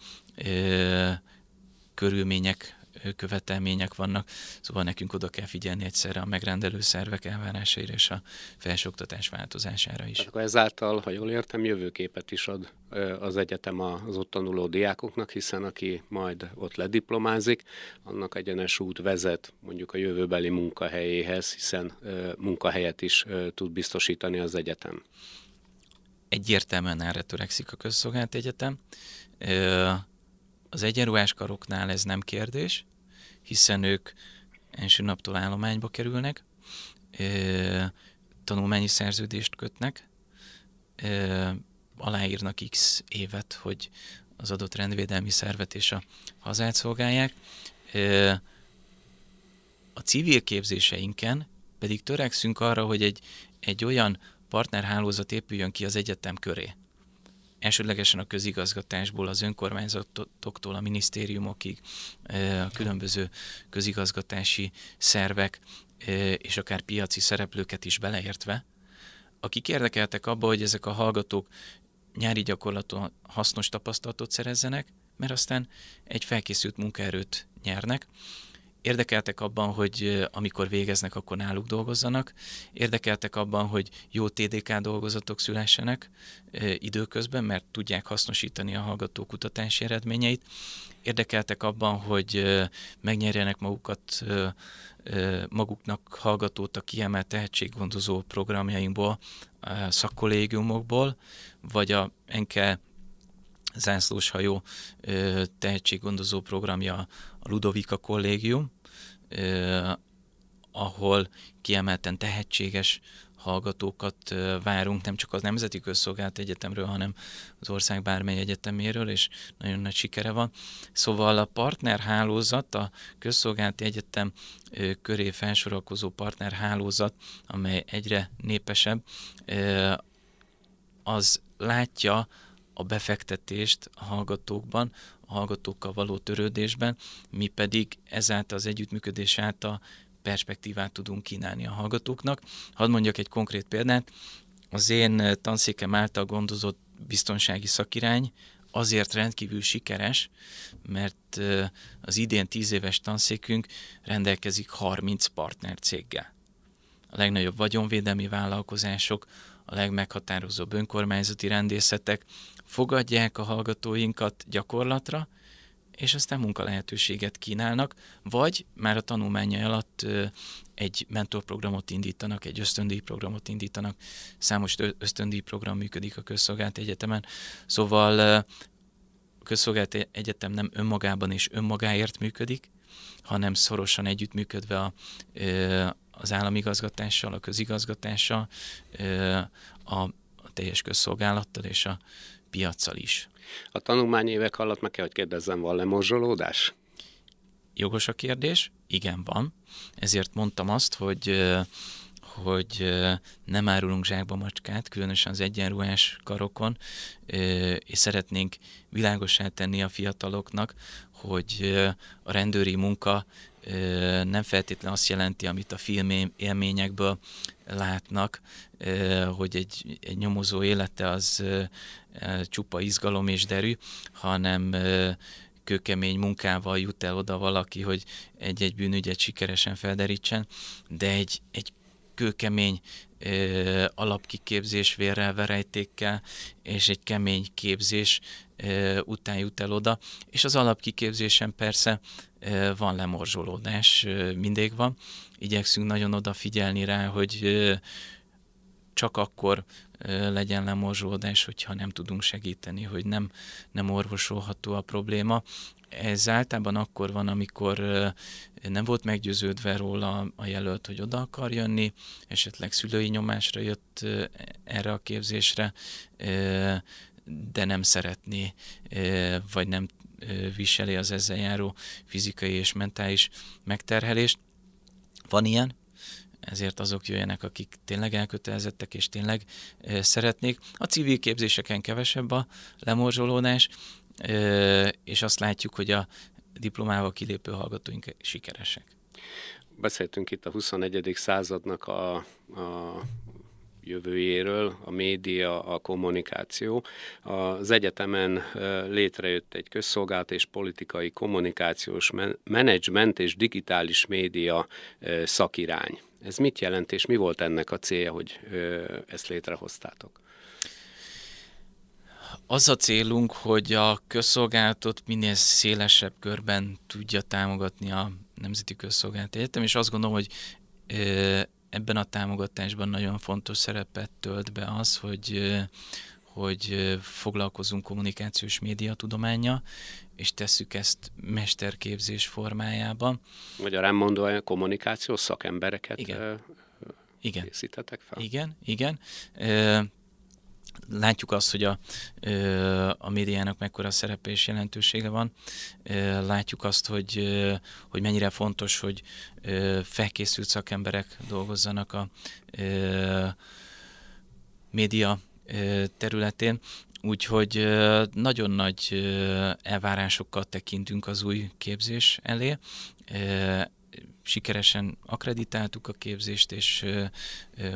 körülmények követelmények vannak, szóval nekünk oda kell figyelni egyszerre a megrendelő szervek elvárásaira és a felsőoktatás változására is. Tehát akkor ezáltal, ha jól értem, jövőképet is ad az egyetem az ott tanuló diákoknak, hiszen aki majd ott lediplomázik, annak egyenes út vezet mondjuk a jövőbeli munkahelyéhez, hiszen munkahelyet is tud biztosítani az egyetem. Egyértelműen erre törekszik a közszolgált egyetem. Az egyenruhás karoknál ez nem kérdés, hiszen ők első naptól állományba kerülnek, tanulmányi szerződést kötnek, aláírnak x évet, hogy az adott rendvédelmi szervet és a hazát szolgálják. A civil képzéseinken pedig törekszünk arra, hogy egy, egy olyan partnerhálózat épüljön ki az egyetem köré, elsődlegesen a közigazgatásból, az önkormányzatoktól a minisztériumokig, a különböző közigazgatási szervek és akár piaci szereplőket is beleértve, akik érdekeltek abba, hogy ezek a hallgatók nyári gyakorlaton hasznos tapasztalatot szerezzenek, mert aztán egy felkészült munkaerőt nyernek, érdekeltek abban, hogy amikor végeznek, akkor náluk dolgozzanak, érdekeltek abban, hogy jó TDK dolgozatok szülessenek időközben, mert tudják hasznosítani a hallgató kutatási eredményeit, érdekeltek abban, hogy megnyerjenek magukat maguknak hallgatót a kiemelt tehetséggondozó programjainkból, szakkollégiumokból, vagy a Enke zászlós hajó tehetséggondozó programja a Ludovika kollégium, ahol kiemelten tehetséges hallgatókat várunk, nem csak az Nemzeti Közszolgált Egyetemről, hanem az ország bármely egyeteméről, és nagyon nagy sikere van. Szóval a partnerhálózat, a Közszolgálati Egyetem köré felsorakozó partnerhálózat, amely egyre népesebb, az látja a befektetést a hallgatókban, a hallgatókkal való törődésben, mi pedig ezáltal az együttműködés által perspektívát tudunk kínálni a hallgatóknak. Hadd mondjak egy konkrét példát. Az én tanszékem által gondozott biztonsági szakirány azért rendkívül sikeres, mert az idén 10 éves tanszékünk rendelkezik 30 partner céggel. A legnagyobb vagyonvédelmi vállalkozások, a legmeghatározóbb önkormányzati rendészetek fogadják a hallgatóinkat gyakorlatra, és aztán munkalehetőséget kínálnak, vagy már a tanulmányai alatt egy mentorprogramot indítanak, egy ösztöndíjprogramot indítanak, számos ösztöndíjprogram működik a közszolgált egyetemen, szóval a közszolgált egyetem nem önmagában és önmagáért működik, hanem szorosan együttműködve a, az államigazgatással, a közigazgatással, a, teljes közszolgálattal és a piaccal is. A tanulmányévek alatt meg kell, hogy kérdezzem, van lemorzsolódás? Jogos a kérdés, igen van. Ezért mondtam azt, hogy hogy nem árulunk zsákba macskát, különösen az egyenruhás karokon, és szeretnénk világosá tenni a fiataloknak, hogy a rendőri munka nem feltétlenül azt jelenti, amit a film élményekből látnak, hogy egy, egy nyomozó élete az csupa izgalom és derű, hanem kőkemény munkával jut el oda valaki, hogy egy-egy bűnügyet sikeresen felderítsen, de egy, egy kőkemény alapkiképzés vérrel, verejtékkel, és egy kemény képzés után jut el oda, és az alapkiképzésen persze van lemorzsolódás, mindig van. Igyekszünk nagyon odafigyelni rá, hogy csak akkor legyen lemorzsolódás, hogyha nem tudunk segíteni, hogy nem, nem orvosolható a probléma. Ez általában akkor van, amikor nem volt meggyőződve róla a jelölt, hogy oda akar jönni, esetleg szülői nyomásra jött erre a képzésre, de nem szeretné, vagy nem viseli az ezzel járó fizikai és mentális megterhelést. Van ilyen, ezért azok jöjjenek, akik tényleg elkötelezettek és tényleg szeretnék. A civil képzéseken kevesebb a lemorzsolódás, és azt látjuk, hogy a diplomával kilépő hallgatóink sikeresek. Beszéltünk itt a 21. századnak a, a jövőjéről, a média, a kommunikáció. Az egyetemen létrejött egy közszolgált és politikai kommunikációs menedzsment és digitális média szakirány. Ez mit jelent, és mi volt ennek a célja, hogy ezt létrehoztátok? Az a célunk, hogy a közszolgálatot minél szélesebb körben tudja támogatni a Nemzeti Közszolgálat Egyetem, és azt gondolom, hogy ebben a támogatásban nagyon fontos szerepet tölt be az, hogy, hogy foglalkozunk kommunikációs médiatudománya, és tesszük ezt mesterképzés formájában. Magyarán mondva kommunikációs szakembereket Igen. Igen. készítetek fel? Igen, igen látjuk azt, hogy a, a médiának mekkora szerepe és jelentősége van. Látjuk azt, hogy, hogy mennyire fontos, hogy felkészült szakemberek dolgozzanak a média területén. Úgyhogy nagyon nagy elvárásokkal tekintünk az új képzés elé sikeresen akreditáltuk a képzést, és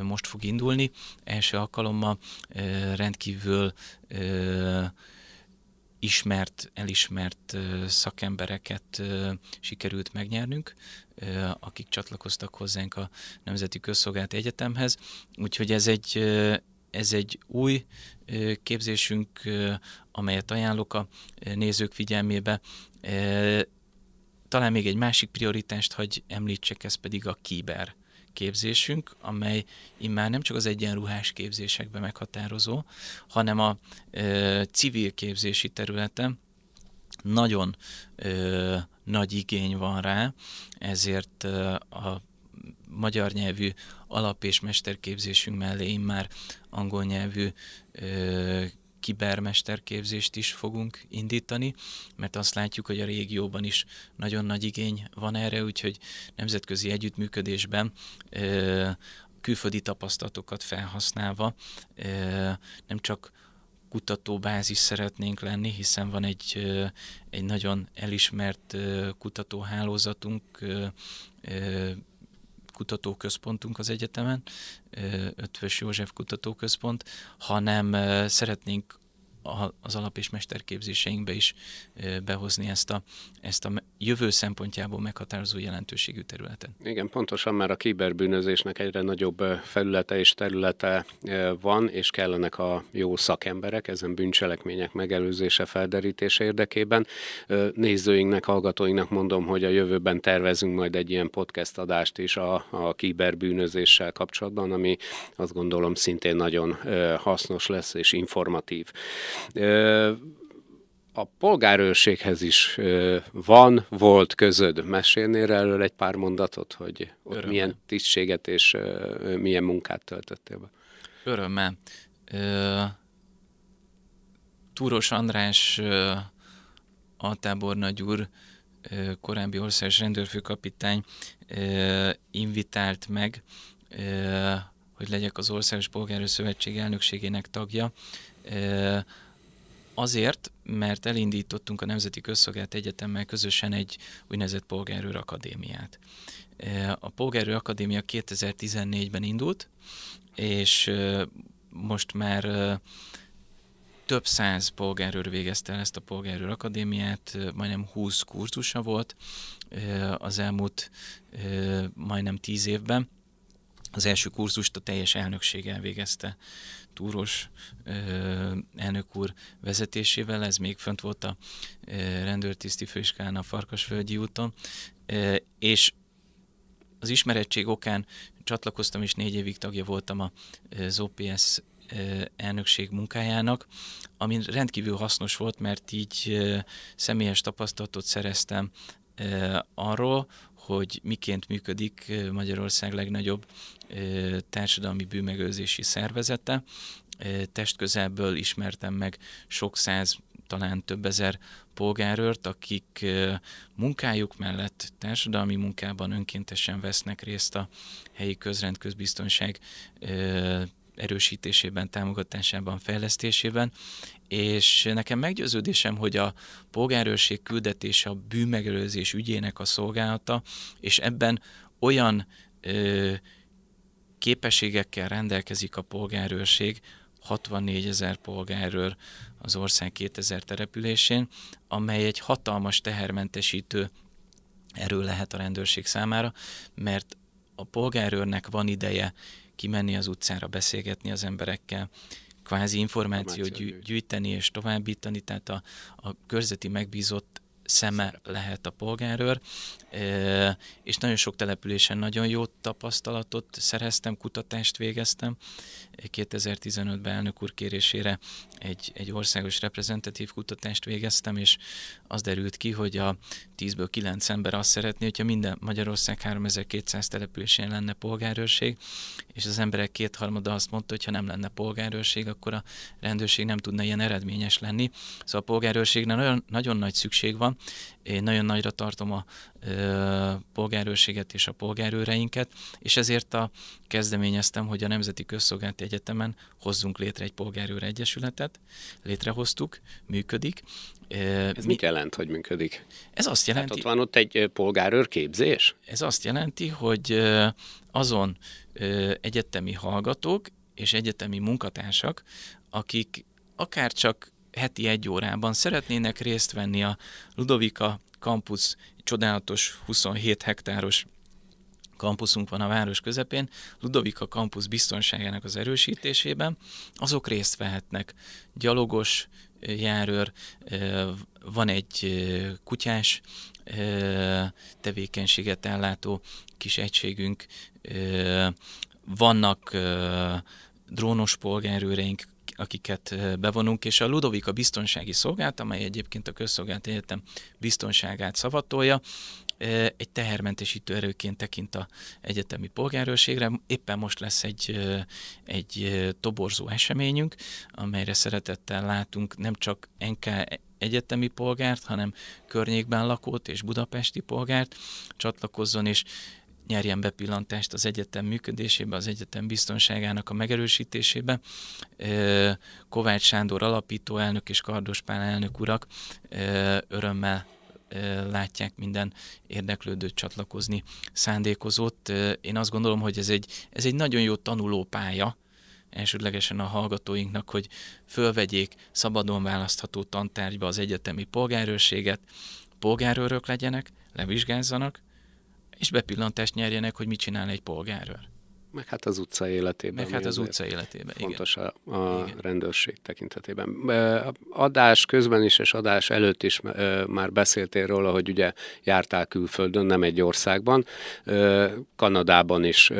most fog indulni. Első alkalommal rendkívül ismert, elismert szakembereket sikerült megnyernünk, akik csatlakoztak hozzánk a Nemzeti Közszolgálati Egyetemhez. Úgyhogy ez egy, ez egy új képzésünk, amelyet ajánlok a nézők figyelmébe. Talán még egy másik prioritást, hogy említsek, ez pedig a kiber képzésünk, amely immár nem csak az egyenruhás képzésekben meghatározó, hanem a civil képzési területen nagyon nagy igény van rá, ezért a magyar nyelvű alap- és mesterképzésünk mellé immár angol nyelvű ö, kibermesterképzést is fogunk indítani, mert azt látjuk, hogy a régióban is nagyon nagy igény van erre, úgyhogy nemzetközi együttműködésben külföldi tapasztalatokat felhasználva nem csak kutatóbázis szeretnénk lenni, hiszen van egy, egy nagyon elismert kutatóhálózatunk, kutatóközpontunk az egyetemen, Ötvös József Kutatóközpont, hanem szeretnénk az alap- és mesterképzéseinkbe is behozni ezt a, ezt a jövő szempontjából meghatározó jelentőségű területet. Igen, pontosan, mert a kiberbűnözésnek egyre nagyobb felülete és területe van, és kellenek a jó szakemberek ezen bűncselekmények megelőzése, felderítése érdekében. Nézőinknek, hallgatóinknak mondom, hogy a jövőben tervezünk majd egy ilyen podcast adást is a, a kiberbűnözéssel kapcsolatban, ami azt gondolom szintén nagyon hasznos lesz és informatív. A polgárőrséghez is van, volt közöd. Mesélnél erről egy pár mondatot, hogy ott Örömmel. milyen tisztséget és milyen munkát töltöttél be? Örömmel. Túros András altábornagy úr, korábbi országos rendőrfőkapitány invitált meg, hogy legyek az Országos Polgárőr Szövetség elnökségének tagja, Azért, mert elindítottunk a Nemzeti Közszolgált Egyetemmel közösen egy úgynevezett polgárőr akadémiát. A polgárőr akadémia 2014-ben indult, és most már több száz polgárőr végezte el ezt a polgárőr akadémiát, majdnem 20 kurzusa volt az elmúlt majdnem 10 évben, az első kurzust a teljes elnökség elvégezte. Túros ö, elnök úr vezetésével, ez még fönt volt a ö, rendőrtiszti főiskán a Farkasvölgyi úton, ö, és az ismerettség okán csatlakoztam, és négy évig tagja voltam az OPS elnökség munkájának, ami rendkívül hasznos volt, mert így személyes tapasztalatot szereztem arról, hogy miként működik Magyarország legnagyobb társadalmi bűnmegőrzési szervezete. Testközelből ismertem meg sok száz, talán több ezer polgárőrt, akik munkájuk mellett társadalmi munkában önkéntesen vesznek részt a helyi közrend közbiztonság erősítésében, támogatásában, fejlesztésében, és nekem meggyőződésem, hogy a polgárőrség küldetése a bűnmegelőzés ügyének a szolgálata, és ebben olyan ö, képességekkel rendelkezik a polgárőrség, 64 ezer polgárőr az ország 2000 településén, amely egy hatalmas tehermentesítő erő lehet a rendőrség számára, mert a polgárőrnek van ideje kimenni az utcára, beszélgetni az emberekkel, kvázi információt gyűjteni és továbbítani, tehát a, a körzeti megbízott szeme lehet a polgárőr, és nagyon sok településen nagyon jó tapasztalatot szereztem, kutatást végeztem. 2015-ben elnök úr kérésére egy, egy országos reprezentatív kutatást végeztem, és az derült ki, hogy a 10-ből 9 ember azt szeretné, hogyha minden Magyarország 3200 településén lenne polgárőrség, és az emberek kétharmada azt mondta, hogy ha nem lenne polgárőrség, akkor a rendőrség nem tudna ilyen eredményes lenni. Szóval a polgárőrségnek nagyon, nagyon nagy szükség van, én nagyon nagyra tartom a polgárőrséget és a polgárőreinket, és ezért a kezdeményeztem, hogy a Nemzeti Közszolgálati Egyetemen hozzunk létre egy polgárőr egyesületet. Létrehoztuk, működik. Ez Mi, mit jelent, hogy működik? Ez azt jelenti... Hát ott van ott egy polgárőr képzés? Ez azt jelenti, hogy azon egyetemi hallgatók és egyetemi munkatársak, akik akár csak heti egy órában szeretnének részt venni a Ludovika Campus csodálatos 27 hektáros kampuszunk van a város közepén, Ludovika Campus biztonságának az erősítésében, azok részt vehetnek. Gyalogos járőr, van egy kutyás tevékenységet ellátó kis egységünk, vannak drónos polgárőreink, akiket bevonunk, és a Ludovika Biztonsági Szolgált, amely egyébként a Közszolgált Egyetem biztonságát szavatolja, egy tehermentesítő erőként tekint a egyetemi polgárőrségre. Éppen most lesz egy, egy toborzó eseményünk, amelyre szeretettel látunk nem csak NK egyetemi polgárt, hanem környékben lakót és budapesti polgárt csatlakozzon, és nyerjen bepillantást az egyetem működésébe, az egyetem biztonságának a megerősítésébe. Kovács Sándor alapító elnök és Kardos Pál elnök urak örömmel látják minden érdeklődőt csatlakozni szándékozót. Én azt gondolom, hogy ez egy, ez egy nagyon jó tanuló pálya, elsődlegesen a hallgatóinknak, hogy fölvegyék szabadon választható tantárgyba az egyetemi polgárőrséget, polgárőrök legyenek, levizsgázzanak, és bepillantást nyerjenek, hogy mit csinál egy polgárőr. Meg hát az utca életében. Meg hát az utca életében, Fontos igen. a, a igen. rendőrség tekintetében. Adás közben is és adás előtt is már beszéltél róla, hogy ugye jártál külföldön, nem egy országban. Kanadában is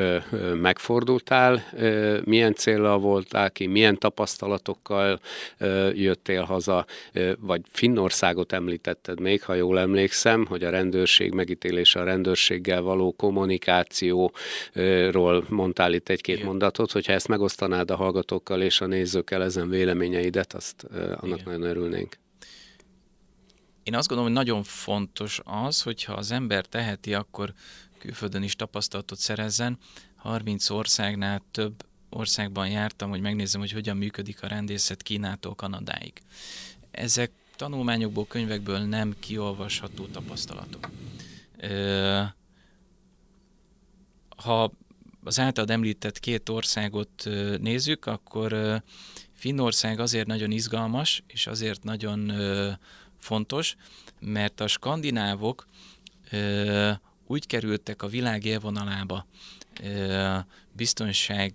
megfordultál. Milyen célra voltál ki, milyen tapasztalatokkal jöttél haza, vagy Finnországot említetted még, ha jól emlékszem, hogy a rendőrség megítélése, a rendőrséggel való kommunikációról mondtál itt egy-két Igen. mondatot, hogyha ezt megosztanád a hallgatókkal és a nézőkkel ezen véleményeidet, azt annak Igen. nagyon örülnénk. Én azt gondolom, hogy nagyon fontos az, hogyha az ember teheti, akkor külföldön is tapasztalatot szerezzen. 30 országnál több országban jártam, hogy megnézzem, hogy hogyan működik a rendészet Kínától Kanadáig. Ezek tanulmányokból, könyvekből nem kiolvasható tapasztalatok. Ha az általad említett két országot nézzük, akkor Finnország azért nagyon izgalmas, és azért nagyon fontos, mert a skandinávok úgy kerültek a világ élvonalába biztonság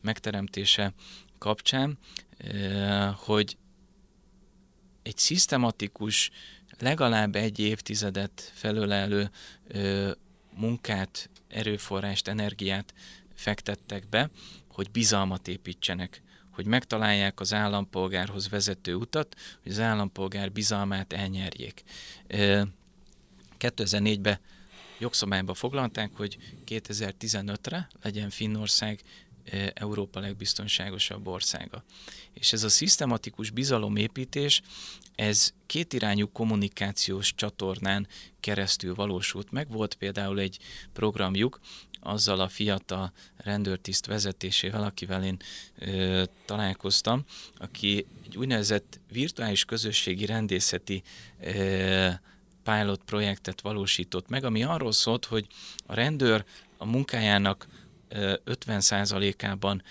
megteremtése kapcsán, hogy egy szisztematikus, legalább egy évtizedet felölelő munkát, erőforrást, energiát fektettek be, hogy bizalmat építsenek, hogy megtalálják az állampolgárhoz vezető utat, hogy az állampolgár bizalmát elnyerjék. 2004-ben jogszabályba foglalták, hogy 2015-re legyen Finnország Európa legbiztonságosabb országa. És ez a szisztematikus bizalomépítés, ez kétirányú kommunikációs csatornán keresztül valósult meg. Volt például egy programjuk, azzal a fiatal rendőrtiszt vezetésével, akivel én ö, találkoztam, aki egy úgynevezett virtuális közösségi rendészeti ö, pilot projektet valósított meg, ami arról szólt, hogy a rendőr a munkájának 50%-ában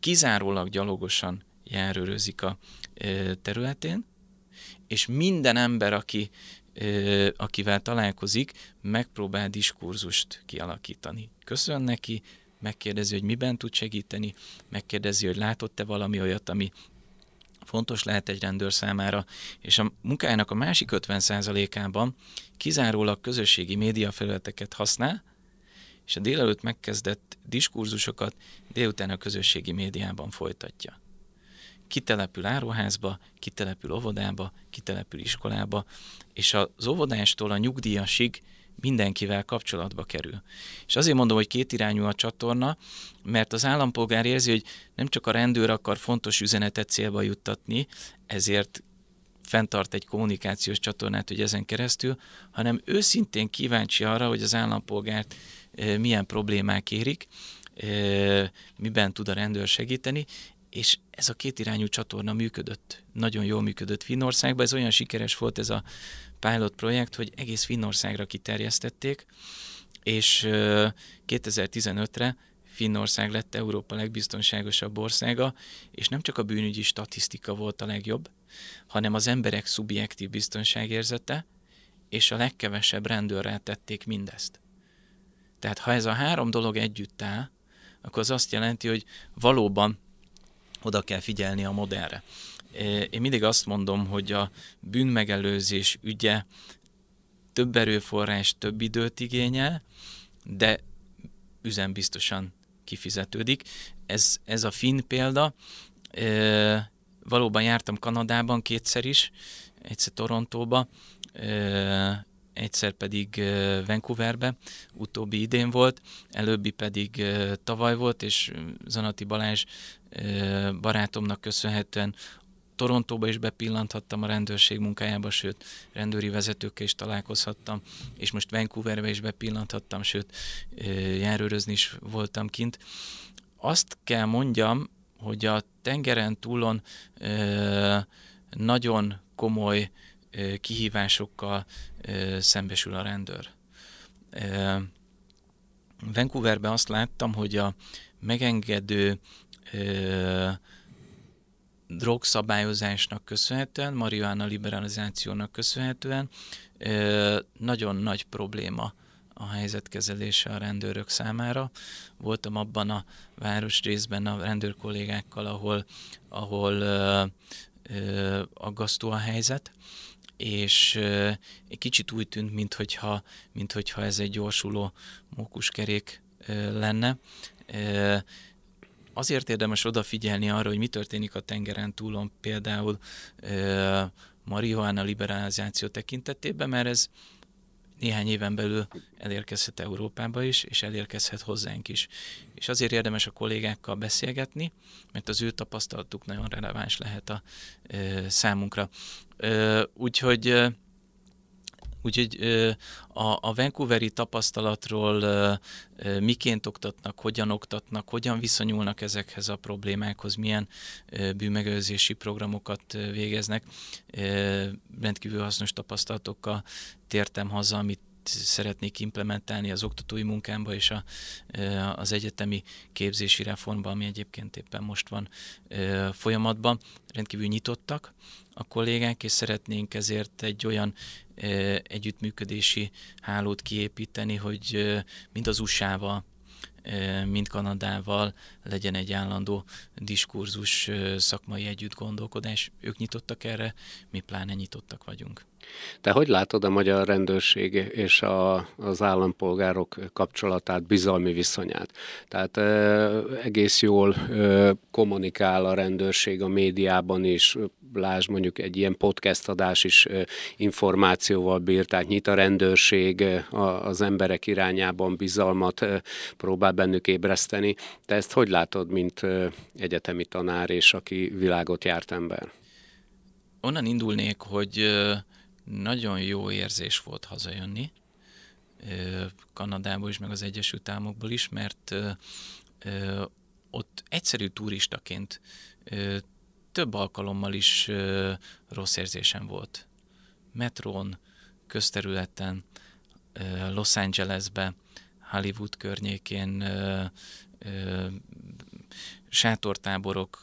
kizárólag gyalogosan járőrözik a területén, és minden ember, aki, akivel találkozik, megpróbál diskurzust kialakítani. Köszön neki, megkérdezi, hogy miben tud segíteni, megkérdezi, hogy látott-e valami olyat, ami fontos lehet egy rendőr számára, és a munkájának a másik 50%-ában kizárólag közösségi médiafelületeket használ, és a délelőtt megkezdett diskurzusokat délután a közösségi médiában folytatja. Kitelepül áruházba, kitelepül óvodába, kitelepül iskolába, és az óvodástól a nyugdíjasig mindenkivel kapcsolatba kerül. És azért mondom, hogy kétirányú a csatorna, mert az állampolgár érzi, hogy nem csak a rendőr akar fontos üzenetet célba juttatni, ezért fenntart egy kommunikációs csatornát, hogy ezen keresztül, hanem őszintén kíváncsi arra, hogy az állampolgárt milyen problémák érik, miben tud a rendőr segíteni, és ez a kétirányú csatorna működött. Nagyon jól működött Finnországban, ez olyan sikeres volt ez a pilot projekt, hogy egész Finnországra kiterjesztették, és 2015-re Finnország lett Európa legbiztonságosabb országa, és nem csak a bűnügyi statisztika volt a legjobb, hanem az emberek szubjektív biztonságérzete, és a legkevesebb rendőrrel tették mindezt. Tehát ha ez a három dolog együtt áll, akkor az azt jelenti, hogy valóban oda kell figyelni a modellre. Én mindig azt mondom, hogy a bűnmegelőzés ügye több erőforrás, több időt igényel, de üzembiztosan kifizetődik. Ez, ez a finn példa. E, valóban jártam Kanadában kétszer is, egyszer Torontóba, e, egyszer pedig Vancouverbe, utóbbi idén volt, előbbi pedig tavaly volt, és Zanati Balázs barátomnak köszönhetően Torontóba is bepillanthattam a rendőrség munkájába, sőt, rendőri vezetőkkel is találkozhattam, és most Vancouverbe is bepillanthattam, sőt, járőrözni is voltam kint. Azt kell mondjam, hogy a tengeren túlon nagyon komoly kihívásokkal szembesül a rendőr. Vancouverben azt láttam, hogy a megengedő drogszabályozásnak köszönhetően, marihuana liberalizációnak köszönhetően nagyon nagy probléma a helyzetkezelése a rendőrök számára. Voltam abban a városrészben a rendőrkollégákkal, ahol, ahol aggasztó a helyzet, és egy kicsit úgy tűnt, minthogyha, minthogyha ez egy gyorsuló mókuskerék lenne. Azért érdemes odafigyelni arra, hogy mi történik a tengeren túlon, például marihuana liberalizáció tekintetében, mert ez néhány éven belül elérkezhet Európába is, és elérkezhet hozzánk is. És azért érdemes a kollégákkal beszélgetni, mert az ő tapasztalatuk nagyon releváns lehet a e, számunkra. Úgyhogy Úgyhogy a, a Vancouveri tapasztalatról miként oktatnak, hogyan oktatnak, hogyan viszonyulnak ezekhez a problémákhoz, milyen bűnmegőrzési programokat végeznek. Rendkívül hasznos tapasztalatokkal tértem haza, amit szeretnék implementálni az oktatói munkámba és a, az egyetemi képzési reformba, ami egyébként éppen most van folyamatban. Rendkívül nyitottak a kollégák, és szeretnénk ezért egy olyan együttműködési hálót kiépíteni, hogy mind az USA-val mint Kanadával legyen egy állandó diskurzus, szakmai együtt gondolkodás. Ők nyitottak erre, mi pláne nyitottak vagyunk. Te hogy látod a magyar rendőrség és a, az állampolgárok kapcsolatát, bizalmi viszonyát? Tehát e, egész jól e, kommunikál a rendőrség a médiában is, lásd mondjuk egy ilyen podcast adás is e, információval bír, tehát nyit a rendőrség a, az emberek irányában bizalmat e, próbál bennük ébreszteni. Te ezt hogy látod, mint e, egyetemi tanár és aki világot járt ember? Onnan indulnék, hogy nagyon jó érzés volt hazajönni, Kanadából is, meg az Egyesült Államokból is, mert ott egyszerű turistaként több alkalommal is rossz érzésem volt. Metrón, közterületen, Los Angelesbe, Hollywood környékén, sátortáborok,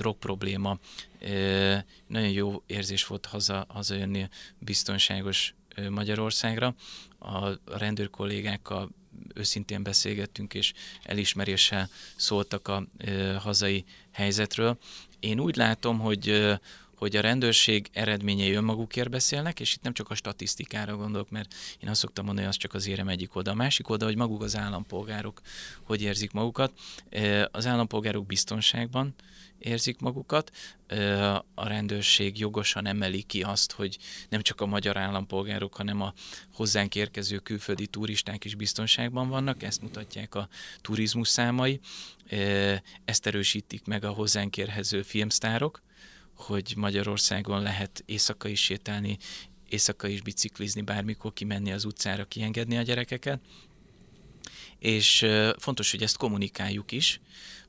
drog probléma. Nagyon jó érzés volt haza, hazajönni biztonságos Magyarországra. A rendőr kollégákkal őszintén beszélgettünk, és elismeréssel szóltak a hazai helyzetről. Én úgy látom, hogy hogy a rendőrség eredményei önmagukért beszélnek, és itt nem csak a statisztikára gondolok, mert én azt szoktam mondani, hogy az csak az érem egyik oda. A másik oda, hogy maguk az állampolgárok hogy érzik magukat. Az állampolgárok biztonságban érzik magukat. A rendőrség jogosan emeli ki azt, hogy nem csak a magyar állampolgárok, hanem a hozzánk érkező külföldi turisták is biztonságban vannak, ezt mutatják a turizmus számai, ezt erősítik meg a hozzánk érkező filmsztárok, hogy Magyarországon lehet éjszaka is sétálni, éjszaka is biciklizni, bármikor kimenni az utcára, kiengedni a gyerekeket. És fontos, hogy ezt kommunikáljuk is,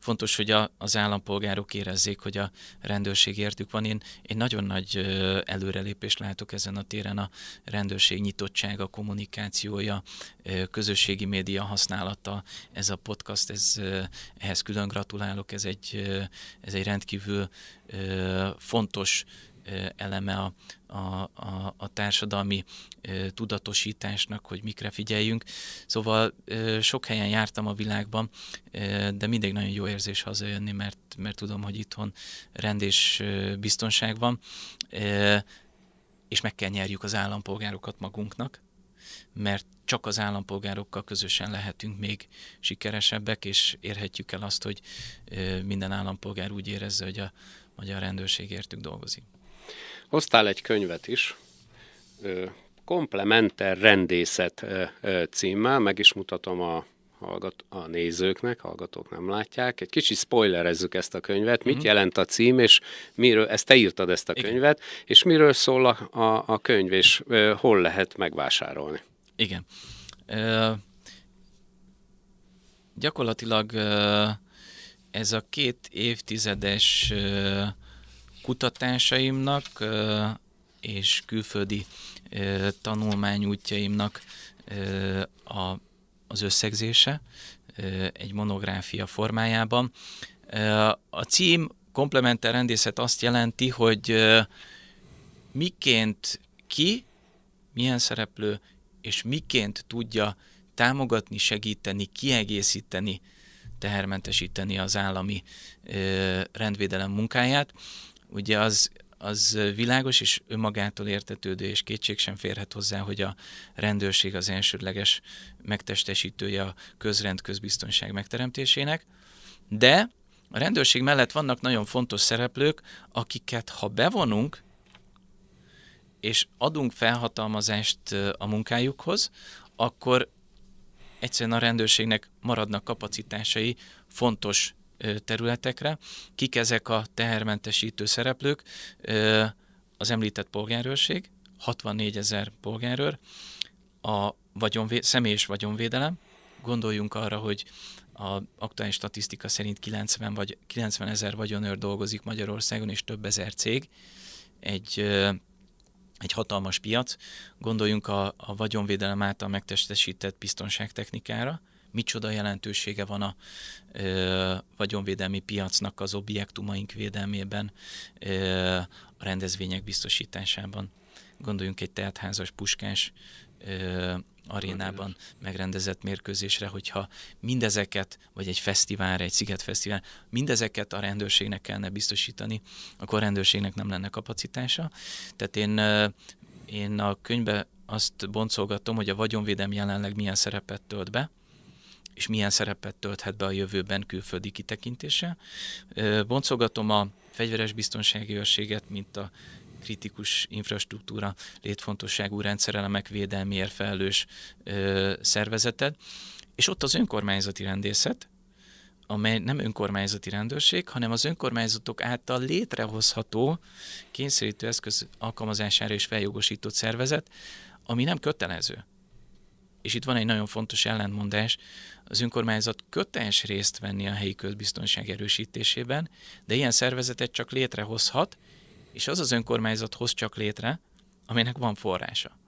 fontos, hogy a, az állampolgárok érezzék, hogy a rendőrség értük van. Én, én nagyon nagy előrelépést látok ezen a téren, a rendőrség nyitottsága, kommunikációja, közösségi média használata, ez a podcast, ez, ehhez külön gratulálok, ez egy, ez egy rendkívül fontos eleme a, a, a, a társadalmi tudatosításnak, hogy mikre figyeljünk. Szóval sok helyen jártam a világban, de mindig nagyon jó érzés hazajönni, mert, mert tudom, hogy itthon rend és biztonság van, és meg kell nyerjük az állampolgárokat magunknak, mert csak az állampolgárokkal közösen lehetünk még sikeresebbek, és érhetjük el azt, hogy minden állampolgár úgy érezze, hogy a magyar rendőrség értük dolgozik. Hoztál egy könyvet is, Komplementer rendészet címmel, meg is mutatom a, hallgat, a nézőknek, hallgatók nem látják. Egy kicsit spoilerezzük ezt a könyvet, mit mm. jelent a cím, és miről, ezt te írtad ezt a Igen. könyvet, és miről szól a, a, a könyv, és hol lehet megvásárolni. Igen. Uh, gyakorlatilag uh, ez a két évtizedes uh, kutatásaimnak és külföldi tanulmányútjaimnak a, az összegzése egy monográfia formájában. A cím komplementer rendészet azt jelenti, hogy miként ki, milyen szereplő, és miként tudja támogatni, segíteni, kiegészíteni, tehermentesíteni az állami rendvédelem munkáját ugye az, az világos és önmagától értetődő, és kétség sem férhet hozzá, hogy a rendőrség az elsődleges megtestesítője a közrend közbiztonság megteremtésének, de a rendőrség mellett vannak nagyon fontos szereplők, akiket ha bevonunk, és adunk felhatalmazást a munkájukhoz, akkor egyszerűen a rendőrségnek maradnak kapacitásai fontos területekre. Kik ezek a tehermentesítő szereplők? Az említett polgárőrség, 64 ezer polgárőr, a vagyonvé- személyes vagyonvédelem, gondoljunk arra, hogy a aktuális statisztika szerint 90, vagy 90 ezer vagyonőr dolgozik Magyarországon, és több ezer cég. Egy, egy hatalmas piac. Gondoljunk a, a vagyonvédelem által megtestesített biztonságtechnikára, micsoda jelentősége van a ö, vagyonvédelmi piacnak az objektumaink védelmében, ö, a rendezvények biztosításában. Gondoljunk egy teltházas puskás arénában megrendezett mérkőzésre, hogyha mindezeket, vagy egy fesztiválra, egy szigetfesztivál, mindezeket a rendőrségnek kellene biztosítani, akkor a rendőrségnek nem lenne kapacitása. Tehát én, én a könyvbe azt boncolgatom, hogy a vagyonvédelem jelenleg milyen szerepet tölt be, és milyen szerepet tölthet be a jövőben külföldi kitekintése. Boncolgatom a fegyveres biztonsági őrséget, mint a kritikus infrastruktúra létfontosságú rendszerelemek védelmiért felelős ö, szervezeted, és ott az önkormányzati rendészet, amely nem önkormányzati rendőrség, hanem az önkormányzatok által létrehozható kényszerítő eszköz alkalmazására és feljogosított szervezet, ami nem kötelező. És itt van egy nagyon fontos ellentmondás, az önkormányzat köteles részt venni a helyi közbiztonság erősítésében, de ilyen szervezetet csak létrehozhat, és az az önkormányzat hoz csak létre, aminek van forrása.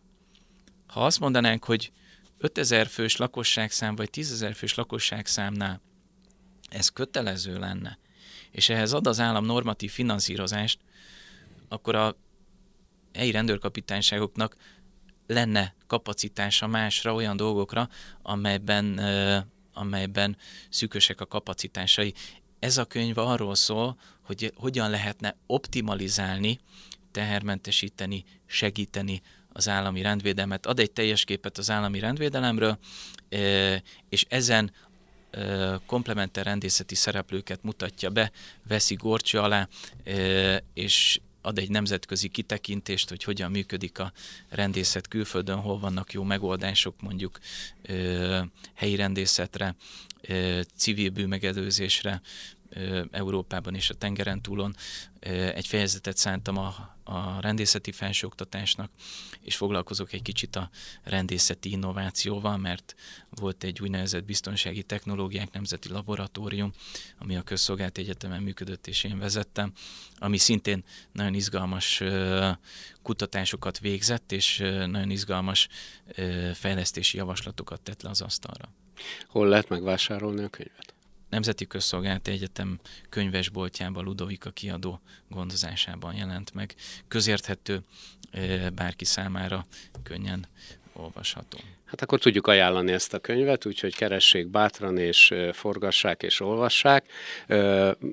Ha azt mondanánk, hogy 5000 fős lakosságszám vagy 10.000 fős lakosságszámnál ez kötelező lenne, és ehhez ad az állam normatív finanszírozást, akkor a helyi rendőrkapitányságoknak lenne kapacitása másra, olyan dolgokra, amelyben, amelyben szűkösek a kapacitásai. Ez a könyv arról szól, hogy hogyan lehetne optimalizálni, tehermentesíteni, segíteni az állami rendvédelmet. Ad egy teljes képet az állami rendvédelemről, és ezen komplementer rendészeti szereplőket mutatja be, veszi gorcsa alá, és ad egy nemzetközi kitekintést, hogy hogyan működik a rendészet külföldön, hol vannak jó megoldások mondjuk helyi rendészetre, civil bűnmegelőzésre, Európában és a tengeren túlon. Egy fejezetet szántam a, a rendészeti felsőoktatásnak, és foglalkozok egy kicsit a rendészeti innovációval, mert volt egy úgynevezett biztonsági technológiák nemzeti laboratórium, ami a Közszolgált Egyetemen működött, és én vezettem, ami szintén nagyon izgalmas kutatásokat végzett, és nagyon izgalmas fejlesztési javaslatokat tett le az asztalra. Hol lehet megvásárolni a könyvet? Nemzeti Közszolgálati Egyetem könyvesboltjában Ludovika kiadó gondozásában jelent meg. Közérthető bárki számára könnyen olvasható. Hát akkor tudjuk ajánlani ezt a könyvet, úgyhogy keressék bátran, és forgassák, és olvassák.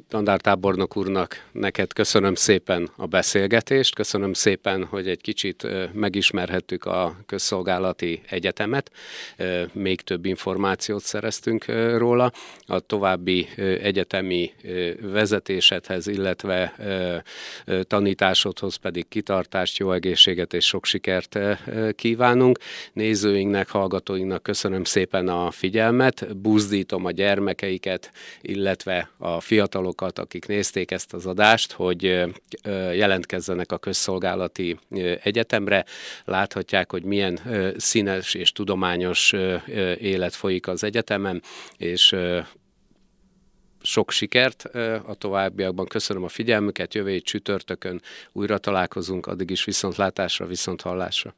Tandártábornok úrnak neked köszönöm szépen a beszélgetést, köszönöm szépen, hogy egy kicsit megismerhettük a közszolgálati egyetemet, még több információt szereztünk róla. A további egyetemi vezetésedhez, illetve tanításodhoz pedig kitartást, jó egészséget és sok sikert kívánunk. Nézőinknek hallgatóinknak köszönöm szépen a figyelmet, buzdítom a gyermekeiket, illetve a fiatalokat, akik nézték ezt az adást, hogy jelentkezzenek a közszolgálati egyetemre. Láthatják, hogy milyen színes és tudományos élet folyik az egyetemen, és sok sikert a továbbiakban. Köszönöm a figyelmüket, jövő csütörtökön újra találkozunk, addig is viszontlátásra, viszonthallásra.